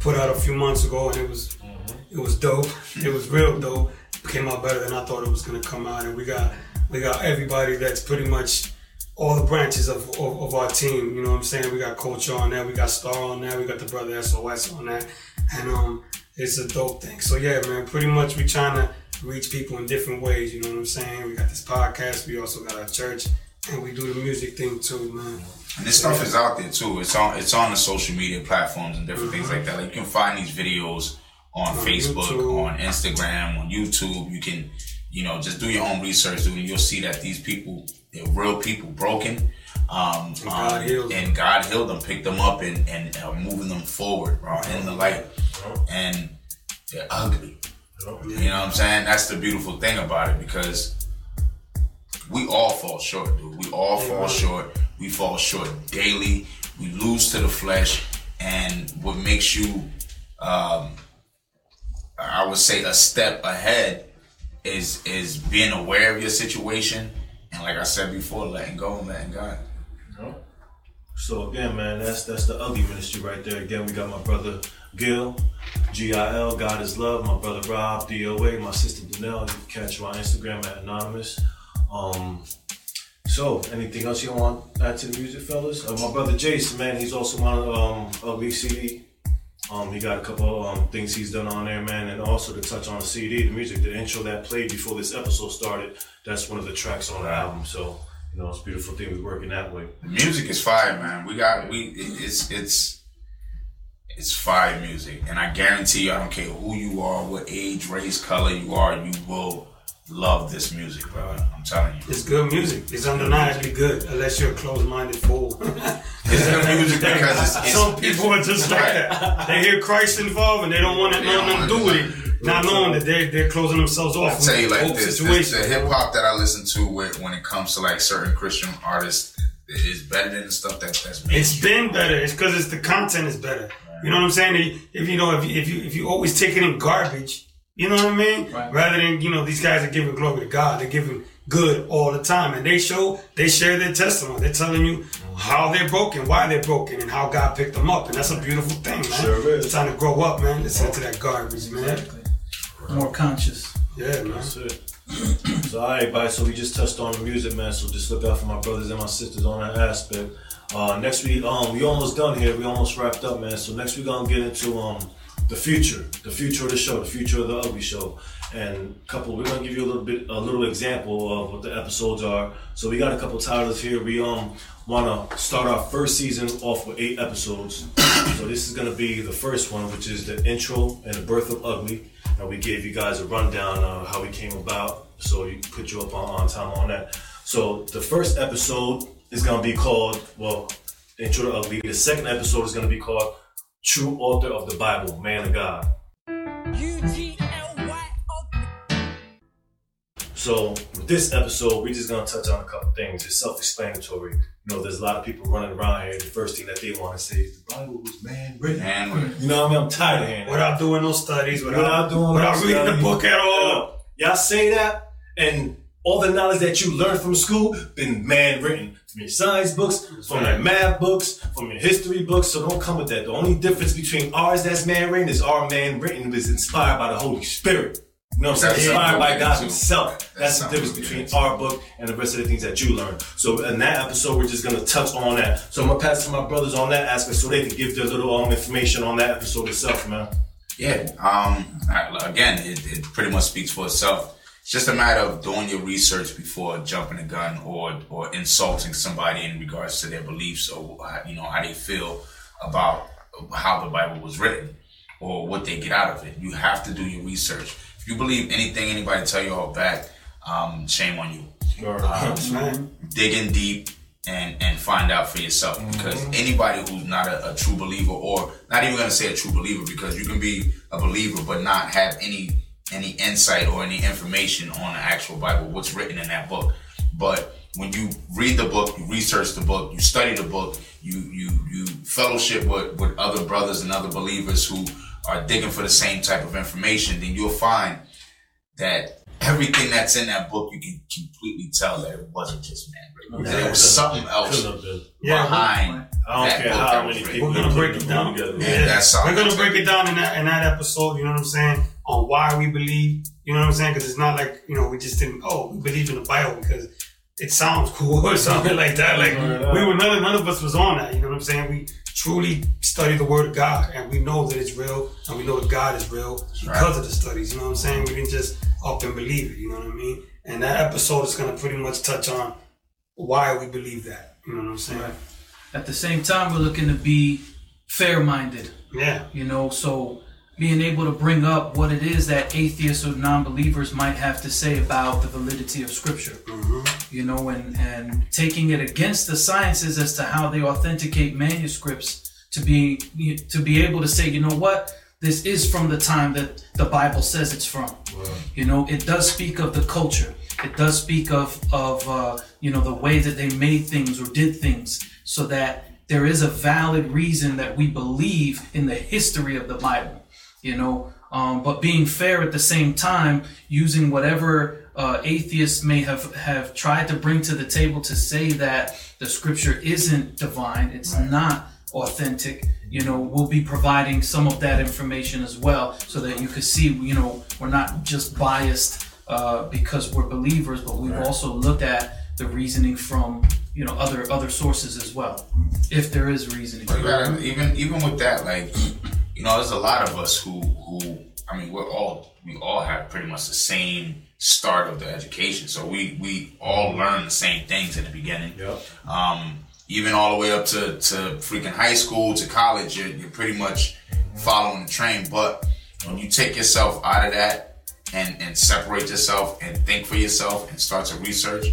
put out a few months ago, and it was it was dope. It was real dope. It came out better than I thought it was gonna come out, and we got we got everybody that's pretty much all the branches of, of, of our team. You know what I'm saying? We got Coach on that, we got Star on that, we got the brother SOS on that, and um it's a dope thing. So yeah, man, pretty much we trying to reach people in different ways. You know what I'm saying? We got this podcast, we also got our church, and we do the music thing too, man. And this stuff is out there too. It's on it's on the social media platforms and different things like that. Like you can find these videos on Facebook, YouTube. on Instagram, on YouTube. You can, you know, just do your own research, dude, and you'll see that these people, they're real people, broken. Um, And God um, healed them. and God healed them, picked them up, and and uh, moving them forward, bro, in the light. And they're ugly. You know what I'm saying? That's the beautiful thing about it because we all fall short, dude. We all fall short. We fall short daily. We lose to the flesh, and what makes you, um, I would say, a step ahead is is being aware of your situation, and like I said before, letting go and letting God. So again, man, that's that's the ugly ministry right there. Again, we got my brother Gil, G-I-L, God is love, my brother Rob, DOA, my sister Danelle. You can catch her on Instagram at Anonymous. Um, so anything else you want to add to the music, fellas? Uh, my brother Jason, man, he's also on um Ugly CD. Um, he got a couple um, things he's done on there, man, and also to touch on the CD, the music, the intro that played before this episode started. That's one of the tracks on the album. So you know, it's beautiful thing. We're working that way. The music is fire, man. We got we it's it's it's fire music, and I guarantee you, I don't care who you are, what age, race, color you are, you will love this music, bro. I'm telling you, It's good music. It's undeniably good, unless you're a closed-minded fool. it's good music <laughs> because it's, it's Some people are just like that. They hear Christ involved and they don't want to They nothing to do with it, not knowing that they're they're closing themselves off. I'll tell you like whole this, this situation. the hip hop that I listen to with, when it comes to like certain Christian artists is better than the stuff that that's made. It's been better. It's because it's the content is better. You know what I'm saying? If you know, if you, if you if you always taking in garbage, you know what I mean. Right. Rather than you know, these guys are giving glory to God. They're giving good all the time, and they show they share their testimony. They're telling you how they're broken, why they're broken, and how God picked them up, and that's a beautiful thing, man. Sure is. It's time to grow up, man. Listen to that garbage, man. More conscious. Yeah, man. That's it. so, all right, bye. So we just touched on the music, man. So just look out for my brothers and my sisters on that aspect. Uh, next week, um, we almost done here. We almost wrapped up, man. So next week, I'm gonna get into um the future, the future of the show, the future of the ugly show, and couple. We're gonna give you a little bit, a little example of what the episodes are. So we got a couple titles here. We um wanna start our first season off with eight episodes. <coughs> so this is gonna be the first one, which is the intro and the birth of ugly. And we gave you guys a rundown of how we came about, so you put you up on, on time on that. So the first episode is gonna be called well, Intro to Ugly. The second episode is gonna be called True Author of the Bible, Man of God. So with this episode, we're just gonna touch on a couple things. It's self-explanatory. You know, there's a lot of people running around here. The first thing that they want to say is the Bible was man written. Man, You know what I mean? I'm tired of hearing that. Without doing no studies, without, Without doing without no reading the book at all. Y'all say that, and all the knowledge that you learned from school been man written from your science books, from your math books, from your history books. So don't come with that. The only difference between ours that's man written is our man written was inspired by the Holy Spirit. You know what I'm saying? Inspired by God too. Himself. That's the difference between get our book and the rest of the things that you learn. So in that episode, we're just gonna touch on that. So I'm gonna pass to my brothers on that aspect so they can give their little um information on that episode itself, man. Yeah. Um. Again, it, it pretty much speaks for itself. It's just a matter of doing your research before jumping the gun or or insulting somebody in regards to their beliefs or uh, you know how they feel about how the Bible was written or what they get out of it. You have to do your research. If you believe anything anybody tell you all back, um, shame on you. Um, man. dig in deep and and find out for yourself mm-hmm. because anybody who's not a, a true believer or not even gonna say a true believer because you can be a believer but not have any any insight or any information on the actual bible what's written in that book but when you read the book you research the book you study the book you you you fellowship with with other brothers and other believers who are digging for the same type of information then you'll find that everything that's in that book, you can completely tell that it wasn't just man written. That it was something else Couldn't have been. Yeah, behind I don't that care how many people We're gonna break it down. together. Yeah, that's all We're gonna break it down in that in that episode. You know what I'm saying on why we believe. You know what I'm saying because it's not like you know we just didn't. Oh, we believe in the Bible because it sounds <laughs> cool or something like that. Like we were none, none of us was on that. You know what I'm saying? We truly study the Word of God and we know that it's real and we know that God is real because of the studies. You know what I'm saying? We didn't just up and believe it. You know what I mean? And that episode is gonna pretty much touch on why we believe that. You know what I'm saying? At the same time, we're looking to be fair-minded. Yeah. You know, so being able to bring up what it is that atheists or non-believers might have to say about the validity of Scripture. You know, and and taking it against the sciences as to how they authenticate manuscripts to be to be able to say, you know what, this is from the time that the Bible says it's from. You know, it does speak of the culture. It does speak of of uh, you know the way that they made things or did things, so that there is a valid reason that we believe in the history of the Bible. You know, um, but being fair at the same time, using whatever uh, atheists may have have tried to bring to the table to say that the scripture isn't divine, it's not authentic. You know, we'll be providing some of that information as well, so that you can see. You know, we're not just biased uh, because we're believers, but we've also looked at the reasoning from you know other other sources as well, if there is reasoning. Even even with that, like you know, there's a lot of us who who I mean, we're all we all have pretty much the same start of the education, so we we all learn the same things in the beginning. Yep. Um, even all the way up to to freaking high school to college, you're, you're pretty much following the train. But when you take yourself out of that and and separate yourself and think for yourself and start to research,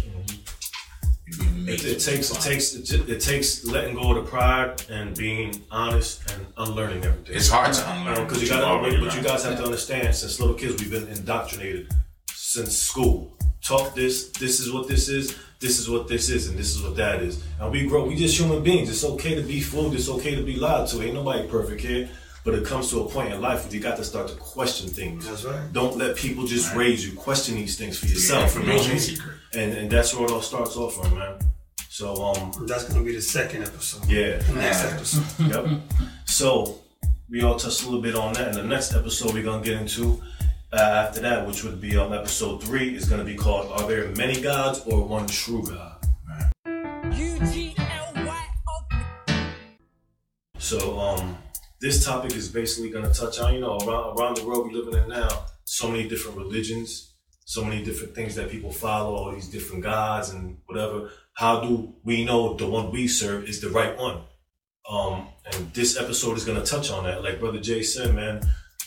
It, it takes it takes it, it takes letting go of the pride and being honest and unlearning everything. It's hard to um, unlearn because you what got already but you guys have to understand. Since little kids, we've been indoctrinated since school. Talk this. This is what this is. This is what this is, and this is what that is. And we grow. We just human beings. It's okay to be fooled. It's okay to be lied to. Ain't nobody perfect here. But it comes to a point in life where you got to start to question things. That's right. Don't let people just raise you. Question these things for yourself. you know what I information mean? secret. And and that's where it all starts off from, man. So um, That's gonna be the second episode. yeah. The next Yeah. episode. <laughs> Yep. So we all touched a little bit on that. And the next episode we're gonna get into uh, after that, which would be um, episode three, is gonna be called "Are there many gods or one true God?" So um, this topic is basically gonna touch on you know around around the world we are living in now, so many different religions, so many different things that people follow, all these different gods and whatever. How do we know the one we serve is the right one? Um, and this episode is going to touch on that. Like Brother Jay said, man,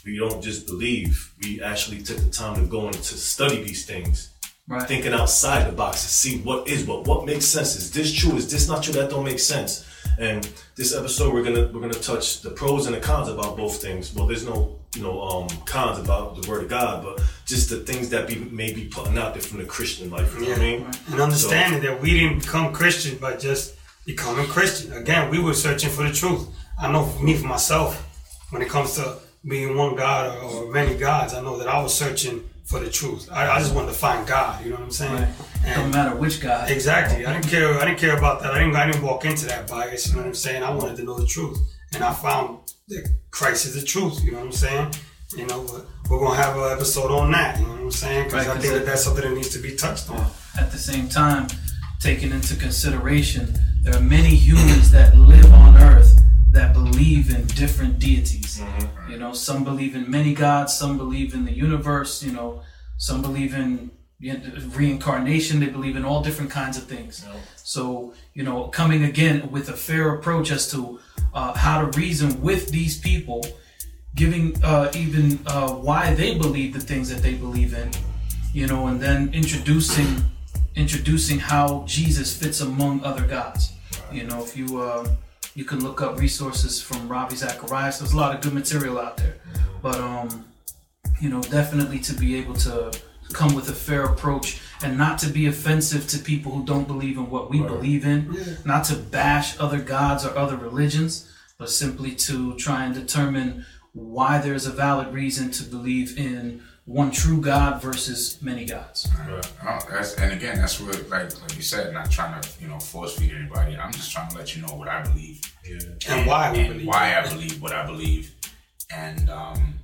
we don't just believe. We actually took the time to go and to study these things, Right. thinking outside the box to see what is what, what makes sense. Is this true? Is this not true? That don't make sense. And this episode, we're gonna we're gonna touch the pros and the cons about both things. Well, there's no you know um, cons about the Word of God, but just the things that be may be putting out there from the Christian life. You know what I mean? And understanding that we didn't become Christian by just becoming Christian. Again, we were searching for the truth. I know for me, for myself, when it comes to being one God or, or many gods, I know that I was searching for the truth. I, I just wanted to find God. You know what I'm saying? Right. Don't matter which God. exactly, I didn't care. I didn't care about that. I didn't. I didn't walk into that bias. You know what I'm saying? I wanted to know the truth, and I found that Christ is the truth. You know what I'm saying? You know, but we're gonna have an episode on that. You know what I'm saying? Because Right, I 'cause think that that's something that needs to be touched on. At the same time, taking into consideration, there are many humans that live on Earth that believe in different deities. Mm-hmm. You know, some believe in many gods, some believe in the universe. You know, some believe in reincarnation. They believe in all different kinds of things. So, you know, coming again with a fair approach as to uh, how to reason with these people, giving uh, even uh, why they believe the things that they believe in, you know, and then introducing introducing how Jesus fits among other gods. You know, if you uh, you can look up resources from Ravi Zacharias. There's a lot of good material out there, but um, you know, definitely to be able to come with a fair approach and not to be offensive to people who don't believe in what we believe in, not to bash other gods or other religions, but simply to try and determine why there's a valid reason to believe in one true God versus many gods. Oh, that's, and again, that's what, like, like you said, not trying to, you know, force feed anybody. I'm just trying to let you know what I believe. And why we and believe. why I believe what I believe, and um,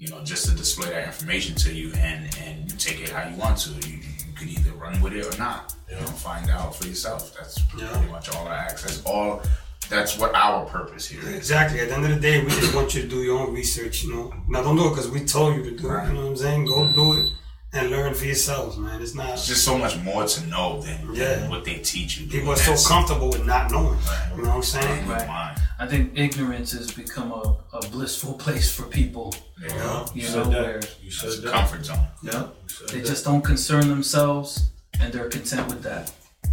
you know, just to display that information to you, and and you take it how you want to. You, you can either run with it or not. You know, find out for yourself. That's Yeah. pretty much all I ask. That's all. That's what our purpose here is. Exactly. At the end of the day, we just want you to do your own research. You know, now don't do it because we told you to do it. You know what I'm saying? Go do mm-hmm. it and learn for yourselves, man. It's not. It's not. just so much more to know than, Yeah. than what they teach you. People are so comfortable with not knowing. You know what I'm saying? Right. Right. I think ignorance has become a, a blissful place for people. There you go. You You know, said where. You It's said a that. comfort zone. yeah, said they that. just don't concern themselves and they're content with that.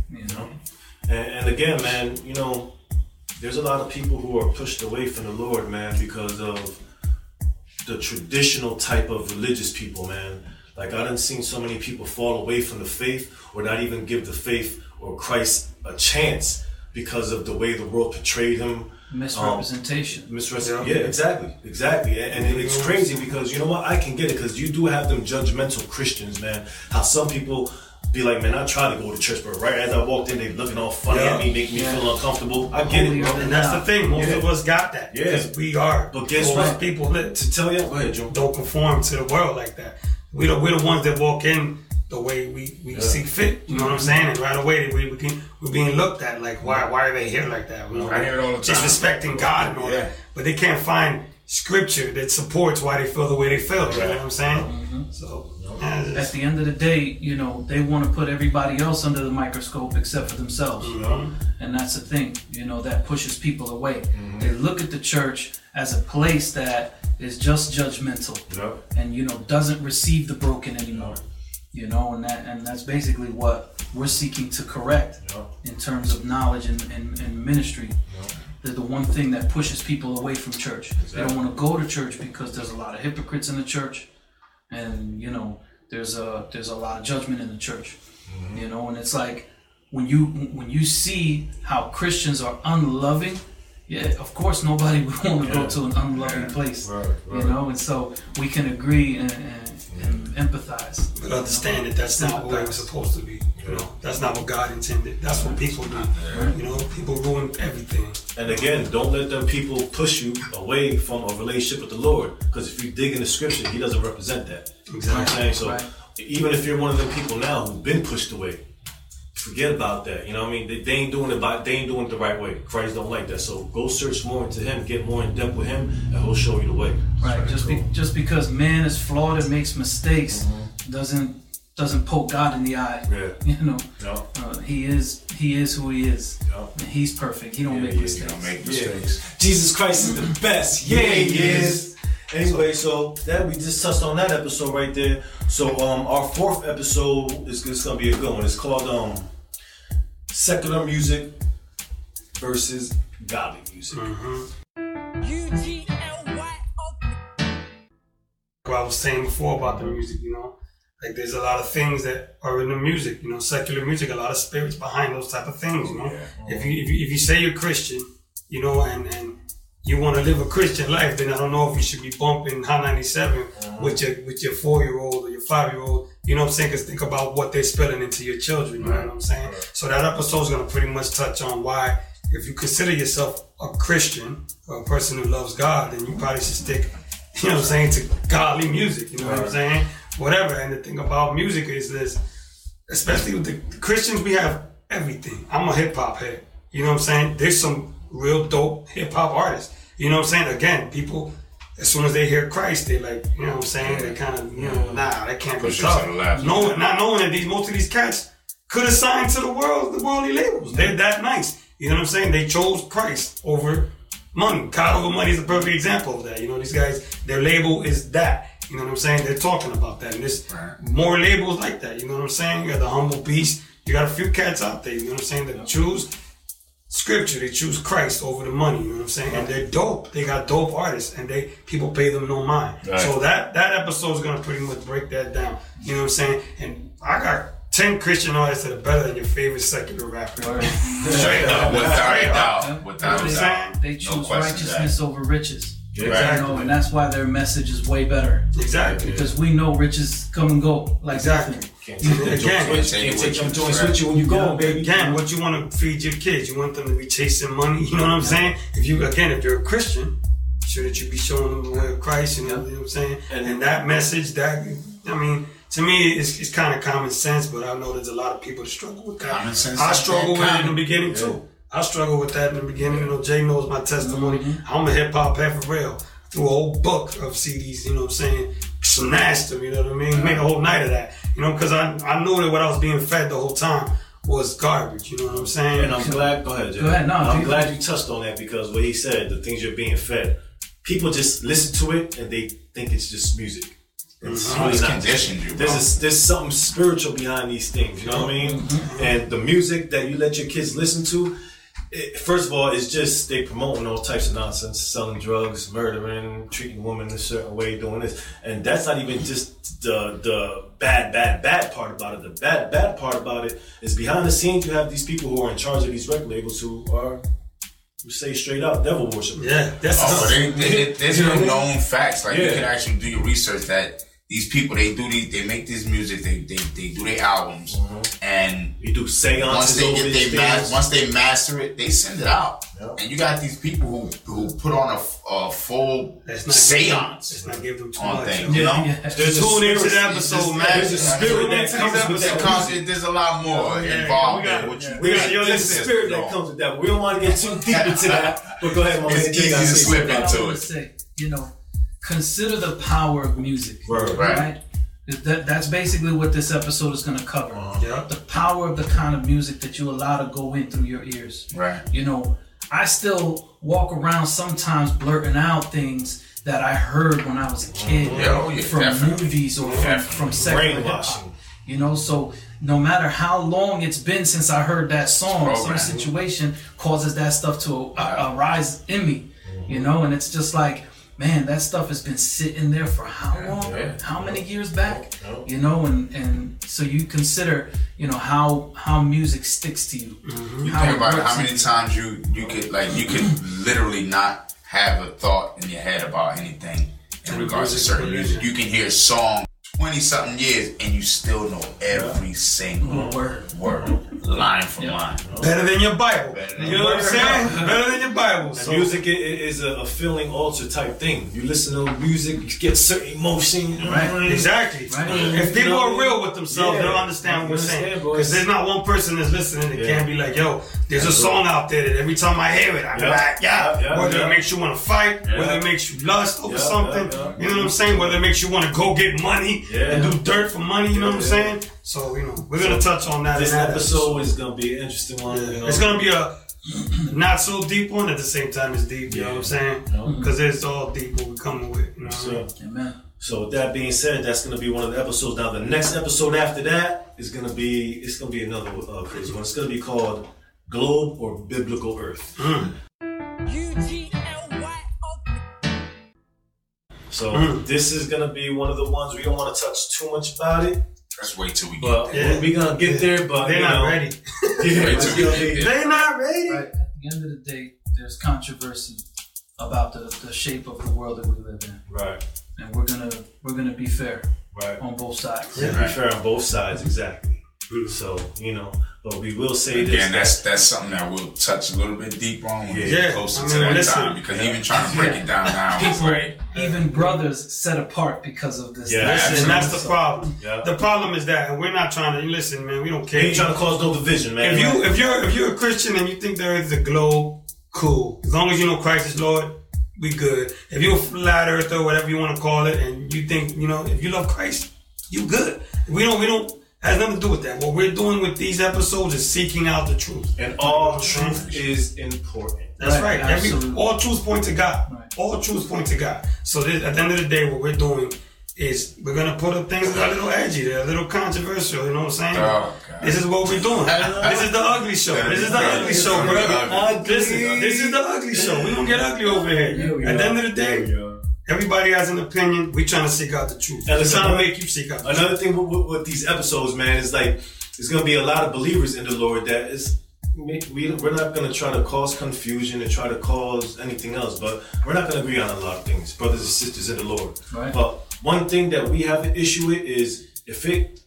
You know, mm-hmm. And, and again, man, you know, there's a lot of people who are pushed away from the Lord, man, because of the traditional type of religious people, man. Like I done seen so many people fall away from the faith, or not even give the faith or Christ a chance because of the way the world portrayed him. Misrepresentation. Um, misrepresentation. Yeah. exactly, exactly. And, and it's crazy because you know what? I can get it because you do have them judgmental Christians, man. How some people be like, man, I try to go to church, but right as I walked in, they looking all funny Yeah. at me, making me Yeah. feel uncomfortable. I get it, bro. And that's the thing. Most Yeah. of us got that. Yeah. Because we are. But guess those what? People that To tell you, go ahead, Joe. don't conform to the world like that. We the, we're the ones that walk in the way we, we see fit. You know what I'm saying? And right away we, we can, we're being looked at like why why are they here like that? You know, I hear it all the time. Disrespecting God and all Yeah. that. But they can't find scripture that supports why they feel the way they feel. You know what I'm saying? Mm-hmm. So yeah, it's At the end of the day, you know, they want to put everybody else under the microscope except for themselves. And that's the thing, you know, that pushes people away. Mm-hmm. They look at the church as a place that is just judgmental Yep. and, you know, doesn't receive the broken anymore. You know, and that and that's basically what we're seeking to correct in terms of knowledge and, and, and ministry. They're the one thing that pushes people away from church. They don't want to go to church because there's a lot of hypocrites in the church. And you know there's a there's a lot of judgment in the church mm-hmm. you know and it's like when you when you see how christians are unloving yeah of course nobody would want to go to an unloving place Right, you know and so we can agree and, and, and empathize But understand that that's not what it was supposed to be. You know, that's not what God intended. That's what people do. You know, people ruin everything. And again, don't let them people push you away from a relationship with the Lord. Because if you dig in the scripture, He doesn't represent that. You know what I'm saying? So Right. even if you're one of them people now who've been pushed away, forget about that. You know what I mean? They, they ain't doing it by, they ain't doing it the right way. Christ don't like that. So go search more into Him, get more in depth with Him, and He'll show you the way. right just be, just because man is flawed and makes mistakes doesn't doesn't poke god in the eye Yeah. <laughs> you know Yeah. uh, he is he is who he is Yeah. And he's perfect he don't Yeah, make yeah, mistakes Don't make Yeah. mistakes. Jesus Christ is the best. Yeah, he is. Anyway, so that we just touched on that episode right there. So um our fourth episode is, is gonna be a good one. It's called um secular music versus godly music. what I was saying before about the music, you know. Like there's a lot of things that are in the music, you know, secular music, a lot of spirits behind those type of things, you know. If you if you if you say you're Christian, you know, and and you want to live a Christian life, then I don't know if you should be bumping Hot 97 uh-huh. with your with your four year old or your five year old. You know what I'm saying? Because think about what they're spilling into your children. You know what I'm saying? So that episode is gonna pretty much touch on why, if you consider yourself a Christian or a person who loves God, then you probably should stick you know what I'm saying, to godly music, you know what I'm saying? Whatever. And the thing about music is this, especially with the, the Christians, we have everything. I'm a hip hop head. You know what I'm saying? There's some real dope hip hop artists. You know what I'm saying? Again, people, as soon as they hear Christ, they like, you know what I'm saying? They kind of, you know, nah, that can't Push be you tough. to the left. Knowing, not knowing that these most of these cats could have signed to the world, the worldly labels. They're that nice. You know what I'm saying? They chose Christ over money. God over money is a perfect example of that. You know, these guys, their label is that. You know what I'm saying? They're talking about that. And there's Right. more labels like that. You know what I'm saying? You got the humble beast. You got a few cats out there, you know what I'm saying, that choose scripture. They choose Christ over the money. You know what I'm saying? And they're dope. They got dope artists, and they people pay them no mind. Right. So that that episode is gonna pretty much break that down. You know what I'm saying? And I got ten Christian artists that are better than your favorite secular rapper. Straight up, <laughs> without a doubt. Without a You know what I'm doubt. They choose question righteousness over riches. You Exactly. know, and that's why their message is way better. Exactly. Because we know riches come and go like Exactly. nothing. Can't take them Again, joints take can't it take them you. joints Right. with you when you go, baby. Again, what you want to feed your kids, you want them to be chasing money. You know what I'm saying? If you again, if you're a Christian, sure that you be showing them the way of Christ. You know, you know what I'm saying? And- And, that message, that I mean, to me, it's, it's kind of common sense. But I know there's a lot of people that struggle with that. Common sense I is struggle with it in common. the beginning too. I struggled with that in the beginning. You know, Jay knows my testimony. I'm a hip hop head for real. Through a whole book of CDs, you know what I'm saying? Smashed them, you know what I mean? Made a whole night of that, you know, because I, I knew that what I was being fed the whole time was garbage, you know what I'm saying? And I'm glad. Go ahead, Jay. Go ahead, no, I'm you- glad you touched on that because what he said, the things you're being fed, people just listen to it and they think it's just music. It's Mm-hmm. really It's not. conditioned you, bro. There's a, there's something spiritual behind these things. You know what I mean? Mm-hmm. And the music that you let your kids listen to, it, first of all, it's just they promoting all types of nonsense, selling drugs, murdering, treating women a certain way, doing this, and that's not even just the the bad, bad, bad part about it. The bad, bad part about it is behind the scenes you have these people who are in charge of these record labels who are, who say straight out devil worshippers. Yeah, that's Oh, they, they, there's You know no what I mean? known facts. Like you can actually do your research that these people they do these they make this music they they, they do their albums uh-huh. and You do seances once they get these they ma- once they master it they send it out Yeah. and you got these people who who put on a, f- a full Let's not give them- seance Let's not give them too on much. things you know Yeah. There's a Tune into spirit- the episode, man. There's a spirit that comes with that comes- it- there's a lot more Yeah, involved we got- in what you We got, Yo, yo, there's a spirit that comes with that. We don't want to get too <laughs> deep into that. But go ahead, my It's man. easy to slip into it. you know, consider the power of music. Word. Right. Right. That, that's basically what this episode is going to cover. Yeah. The power of the kind of music that you allow to go in through your ears. right You know, I still walk around sometimes blurting out things that I heard when I was a kid Yeah, oh, yeah, from definitely. movies or from, Definitely. from secular hip Brainwashing. hop. You know, so no matter how long it's been since I heard that song, some situation causes that stuff to uh, arise in me. You know, and it's just like, man, that stuff has been sitting there for how long? yeah. How many years back? You know, and and so you consider, you know, how how music sticks to you. You How think about it, how many times you you could like you could literally not have a thought in your head about anything in regards to certain music. You can hear a song twenty something years and you still know every single Word. word, line for line. Better than your Bible. Than you know what I'm saying? Better than your Bible. So, music i- i- is a, a feeling altar type thing. You listen to music, you get certain emotion. Right. Exactly. Right. If people You know, are real with themselves, yeah. they'll understand what we're saying. Because there's not one person that's listening that Yeah. can't be like, yo, there's a song out there that every time I hear it, I'm Yeah. like, yeah. Yeah, yeah, whether yeah. it makes you want to fight, Yeah. whether it makes you lust over Yeah, something, yeah, yeah. you know what I'm saying? Whether it makes you want to go get money Yeah. and do dirt for money, you know what I'm Yeah. saying? So, you know, we're going to touch on that This in that episode is gonna be an interesting one. You know? It's gonna be a not so deep one at the same time as deep. You know what I'm saying? Because it's all deep what we're coming with. You know what I mean? So, Amen. so with that being said, that's gonna be one of the episodes. Now the next episode after that is gonna be it's gonna be another uh, crazy one. It's gonna be called Globe or Biblical Earth. So Mm. this is gonna be one of the ones we don't want to touch too much about it, Let's wait till we get but there. Yeah. we're gonna get there. But They're you not know, ready. <laughs> Yeah, Wait till we get there. They're not ready. Right. At the end of the day, there's controversy about the, the shape of the world that we live in, right, and we're gonna we're gonna be fair right. on both sides. To be fair on both sides, exactly. So you know, but we will say this. Again, that's that's something that we'll touch a little bit deeper on when we get closer I to mean, that listen. time. Because even trying to break it down now People, right. even brothers, set apart because of this. Yeah, this And that's the problem. Yeah. The problem is that, we're not trying to listen, man. We don't care. ain't trying to cause no division, man. if you if you're if you're a Christian and you think there is a globe, cool. As long as you know Christ is Lord, we good. If you're a flat earther, whatever you want to call it, and you think you know if you love Christ, you good. We don't we don't has nothing to do with that. What we're doing with these episodes is seeking out the truth. and all truth is important. That's right. Right, Every, all truths point to God. Right. All truths point to God. So this, at the end of the day, what we're doing is we're gonna put up things that are a little edgy, they're a little controversial. You know what I'm saying? Oh, God. This is what we're doing. <laughs> this is the ugly show. This is the ugly show, bro. Ugly. This is this is the ugly show. We don't get ugly over here. At the end of the day, everybody has an opinion. We trying to seek out the truth. And We're listen, trying to make you seek out. The truth. Another thing with, with, with these episodes, man, is like there's gonna be a lot of believers in the Lord that is. We, we're not going to try to cause confusion and try to cause anything else, but we're not going to agree on a lot of things, brothers and sisters in the Lord. Right. But one thing that we have an issue with is if it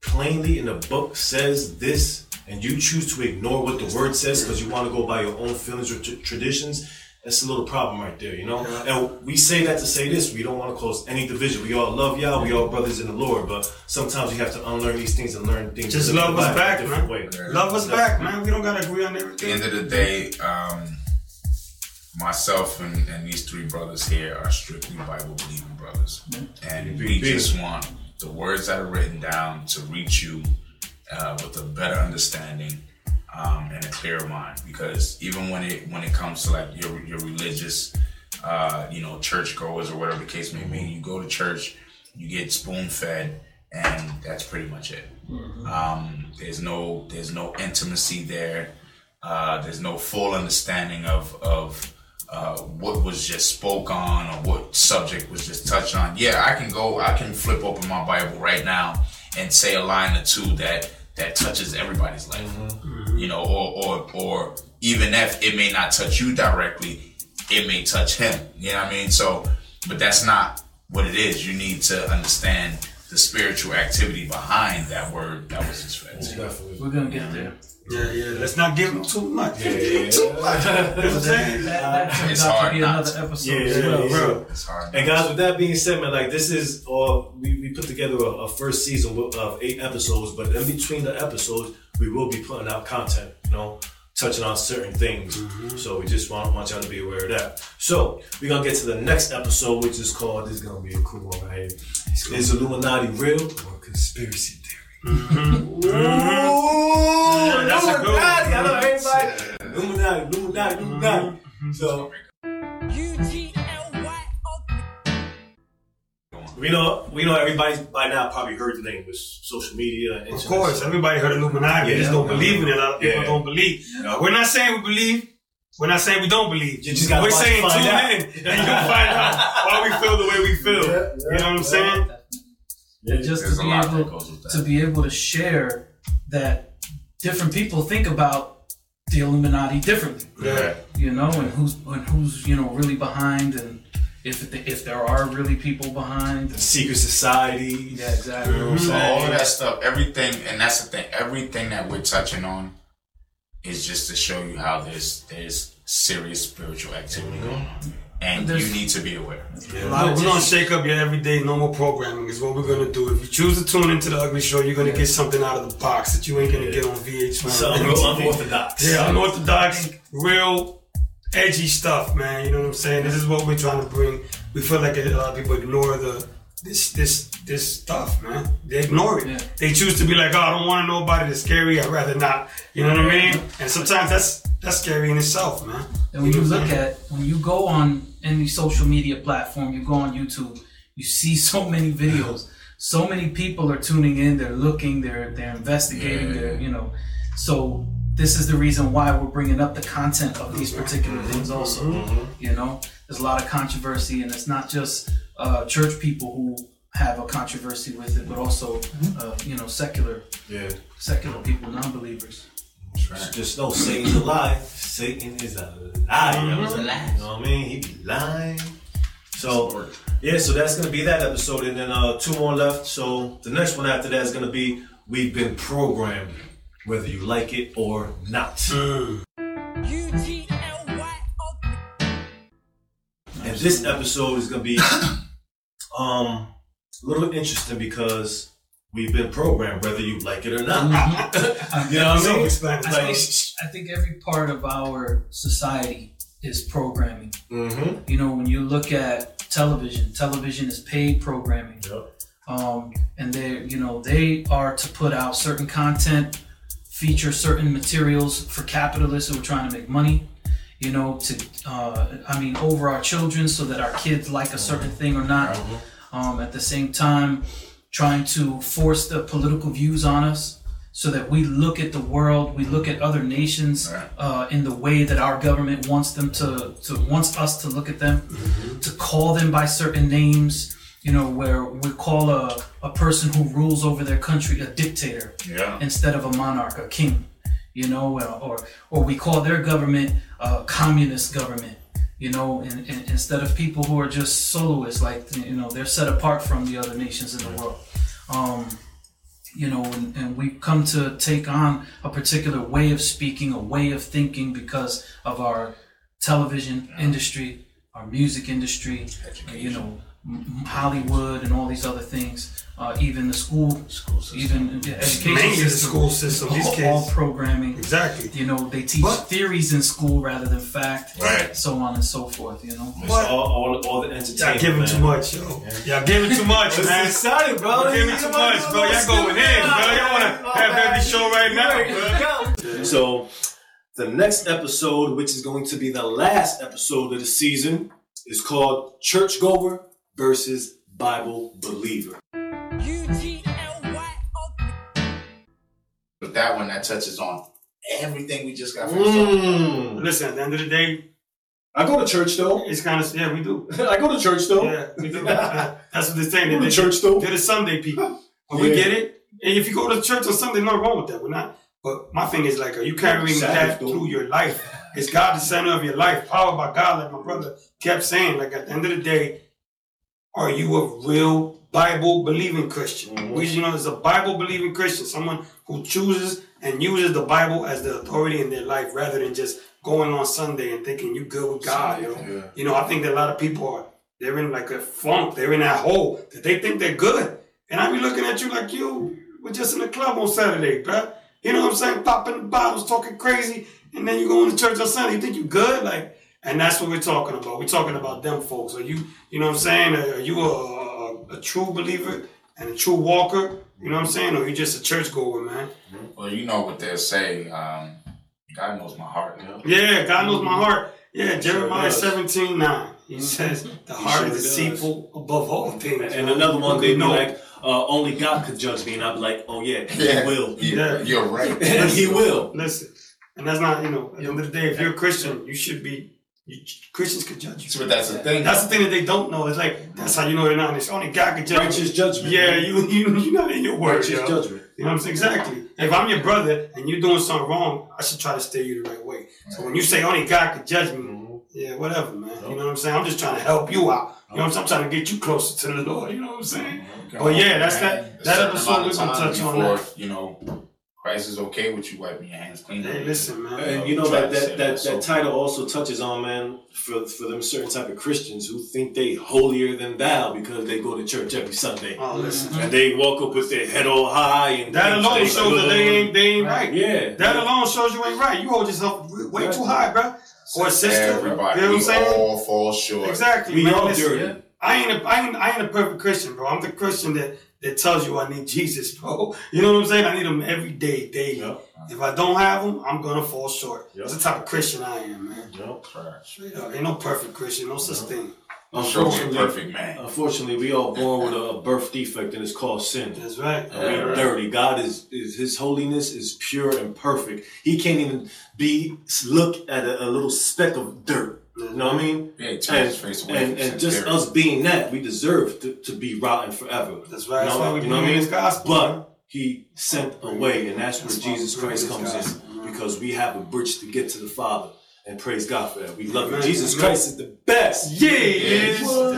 plainly in the book says this and you choose to ignore what the word says because you want to go by your own feelings or t- traditions, that's a little problem right there, you know? And we say that to say this. We don't want to cause any division. We all love y'all. We all brothers in the Lord. But sometimes you have to unlearn these things and learn things. Just love us Bible a back, man. way. Love us back, man. We don't gotta agree on everything. At the end of the day, um, myself and, and these three brothers here are strictly Bible believing brothers, and we just want the words that are written down to reach you uh, with a better understanding um, and a clear mind. Because even when it when it comes to like your your religious, uh, you know, church goers or whatever the case may be, you go to church, you get spoon fed, and that's pretty much it. Um, there's no there's no intimacy there. uh, there's no full understanding of of uh, what was just spoke on or what subject was just touched on. Yeah, I can go, I can flip open my Bible right now and say a line or two that that touches everybody's life. Mm-hmm. Mm-hmm. You know, or or or even if it may not touch you directly, it may touch him. You know what I mean? So, but that's not what it is. You need to understand the spiritual activity behind that word that was just read. to you. Definitely. We're gonna get there. Yeah, yeah. Let's not give them too much. Yeah, yeah, Too much. You know what I'm saying? That, that It's hard to be not another episode Yeah, as yeah, well. yeah. Bro. It's hard. And guys, with that being said, man, like this is all we, we put together a, a first season of eight episodes, but in between the episodes, we will be putting out content, you know, touching on certain things. Mm-hmm. So we just want, want y'all to be aware of that. So we're gonna get to the next episode, which is called this is gonna be a cool one right here. Is Illuminati real or conspiracy theory? Ooh, that's a good I know everybody. Illuminati, Illuminati, Illuminati. So We know, we know everybody by now probably heard the name with social media. And Of internet. course, everybody heard Illuminati. They just don't Yeah. believe in it. A lot of people Yeah. don't believe. Yeah. We're not saying we believe. We're not saying we don't believe. You just gotta We're saying tune out. in and you'll find out why we feel the way we feel. Yeah, yeah, you know what I'm yeah. saying? And just There's to be able goes with that. to be able to share that different people think about the Illuminati differently. Yeah. you know, and who's and who's you know really behind, and if if there are really people behind. secret society. Yeah, exactly. You know So all of that stuff, everything, and that's the thing. Everything that we're touching on is just to show you how there's there's serious spiritual activity mm-hmm. going on, and There's- you need to be aware. Look, we're gonna shake up your everyday normal programming is what we're gonna do. If you choose to tune into the ugly show, you're gonna get something out of the box that you ain't gonna get on VH1. Something real unorthodox. Yeah, unorthodox, real edgy stuff, man. You know what I'm saying? This is what we're trying to bring. We feel like a lot of people ignore the this this this stuff, man. They ignore it. Yeah. They choose to be like, oh, I don't want to know about it. It's scary. I'd rather not. You know what I mean? And sometimes that's that's scary in itself, man. And when you know look I'm at when you go on any social media platform, you go on YouTube, you see <laughs> so many videos. So many people are tuning in. They're looking. They're they're investigating. Yeah. They're you know. So this is the reason why we're bringing up the content of these particular things. Also, you know, there's a lot of controversy, and it's not just uh, church people who have a controversy with it, but also uh, you know secular Yeah. secular people, non-believers. Just know Satan's a lie. Satan is a lie. Mm-hmm. You know what I mean? He be lying. So yeah, so that's gonna be that episode, and then uh, two more left. So the next one after that is gonna be we've been programmed, whether you like it or not. And this episode is gonna be <coughs> um a little interesting because we've been programmed, whether you like it or not. <laughs> you know what I mean? Self-explanatory. I think, I think every part of our society is programming. Mm-hmm. You know, when you look at television, television is paid programming. Yep. Um, and they, you know, they are to put out certain content, feature certain materials for capitalists who are trying to make money. You know, to, uh, I mean, over our children so that our kids like a certain thing or not. Um, at the same time, trying to force the political views on us so that we look at the world, we look at other nations Right. uh, in the way that our government wants them to, to wants us to look at them, to call them by certain names. You know, where we call a, a person who rules over their country a dictator Yeah. instead of a monarch, a king. You know, or or we call their government a communist government. You know, instead of people who are just soloists, like you know, they're set apart from the other nations in the world. Um, you know, and, and we've come to take on a particular way of speaking, a way of thinking because of our television industry, our music industry, you know, Hollywood and all these other things, uh, even the school, School system. even the education Mainly the system, school system. These all, kids. all programming. Exactly. You know, they teach But- theories in school rather than fact, Right. so on and so forth. You know, It's all, all, all the entertainment. Y'all giving man. too much, yo. Y'all giving too much, I'm man. excited, bro. Y'all giving too much, bro. Y'all going in, bro. Y'all wanna have every show right now, bro. So, the next episode, which is going to be the last episode of the season, is called Church Churchgoer versus Bible Believer. But that one that touches on everything we just got finished talking about. Mm. Listen, at the end of the day, I go to church though. it's kind of yeah, we do. <laughs> I go to church though. Yeah, we do. That's what they're saying. I go to They- church though. They're the Sunday people. But we get it. And if you go to church on Sunday, nothing wrong with that. We're not. But my thing is like, are you carrying Sabbath, that though. through your life? Is God the center of your life? Powered by God, like my brother kept saying. Like at the end of the day, are you a real Bible believing Christian? Mm-hmm. Which you know is a Bible believing Christian, someone who chooses and uses the Bible as the authority in their life rather than just going on Sunday and thinking you good with God. You know, you know. I think that a lot of people are they're in like a funk. They're in that hole that they think they're good, and I be looking at you like you were just in the club on Saturday, bruh. You know what I'm saying? Popping the bottles, talking crazy, and then you go to church on Sunday. You think you good, like. And that's what we're talking about. We're talking about them folks. Are you, you know what I'm saying? Are you a, a, a true believer and a true walker? You know what I'm saying? Or you just a churchgoer, man? Well, you know what they'll say. Um, God knows my heart. Yeah, God knows my heart. Yeah, Jeremiah does. 17 9. He says, The heart sure is deceitful above all things. And another one, they'd be know? like, uh, only God could judge me. And I'd be like, oh, yeah, and Yeah, he will. Yeah, you're right. And <laughs> he will. Listen, and that's not, you know, at the end of the day, if you're a Christian, you should be, you, Christians could judge you. So that's the thing. That's the thing that they don't know. It's like, that's how you know they're not honest. Only God can judge Righteous you. judgment. Yeah, you, <laughs> you, you're not in your word, Righteous yo. judgment. You know what I'm saying? Exactly. If I'm your brother and you're doing something wrong, I should try to steer you the right way. So when you say only God could judge me, Mm-hmm. yeah, whatever, man. You know what I'm saying? I'm just trying to help you out. You know what I'm saying? I'm trying to get you closer to the Lord. You know what I'm saying? But yeah, that's that. That episode we're gonna touch on before, that. You know, Christ is okay with you wiping your hands clean. Hey, listen, man. And you know Try that to that, that, so. that title also touches on man for for them certain type of Christians who think they holier than thou because they go to church every Sunday Oh, listen. and they walk up with their head all high and That alone shows that they ain't they ain't right. Yeah, That alone shows you ain't right. You hold yourself way too high, bro. Or sister. Everybody, You know what I'm we saying? all fall short. Exactly. We man. all dirty. I ain't a I ain't I ain't a perfect Christian, bro. I'm the Christian that that tells you I need <laughs> Jesus, bro. You know what I'm saying? I need him every day, daily. Yep. If I don't have him, I'm gonna fall short. Yep. That's the type of Christian I am, man. Yep. Straight up. Ain't no perfect Christian, no such thing. Show me a Unfortunately, perfect man. unfortunately, we all born with a birth defect and it's called sin. That's right. And we're dirty. God is, is His holiness is pure and perfect. He can't even be look at a, a little speck of dirt. You know what I mean? Yeah, he turned and, face away and, and just us being that, we deserve to, to be rotten forever. That's right. You That's know, why we you know what I mean? his gospel. But He sent away, and that's where That's why we Jesus Christ comes gospel, in because we have a bridge to get to the Father. And praise God for that. We love Amen. you. Jesus Amen. Christ is the best. Yeah, he is. All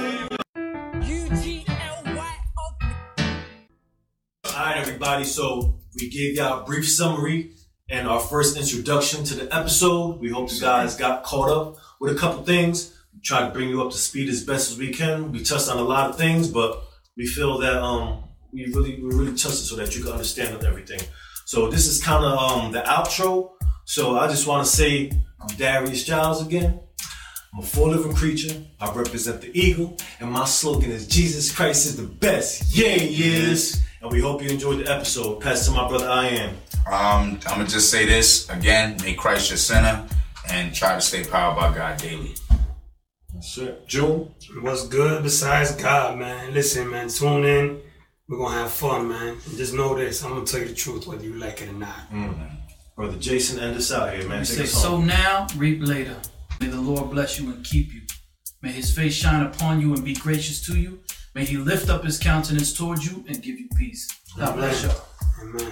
right, everybody. So we gave y'all a brief summary and our first introduction to the episode. We hope you guys got caught up with a couple things. We tried to bring you up to speed as best as we can. We touched on a lot of things, but we feel that um we really we really touched it so that you can understand everything. So this is kind of um the outro. So I just want to say I'm Darius Giles again. I'm a four living creature. I represent the eagle, and my slogan is Jesus Christ is the best. Yeah, he is. And we hope you enjoyed the episode. Pass to my brother I am. Um, I'm gonna just say this again: Make Christ your center, and try to stay powered by God daily. Sure. June. What's good besides God, man? Listen, man, tune in. We're gonna have fun, man. And just know this, I'm gonna tell you the truth whether you like it or not. Mm, Brother Jason, end us out here, man. We say, sow now, reap later. May the Lord bless you and keep you. May his face shine upon you and be gracious to you. May he lift up his countenance towards you and give you peace. God bless y'all. Amen.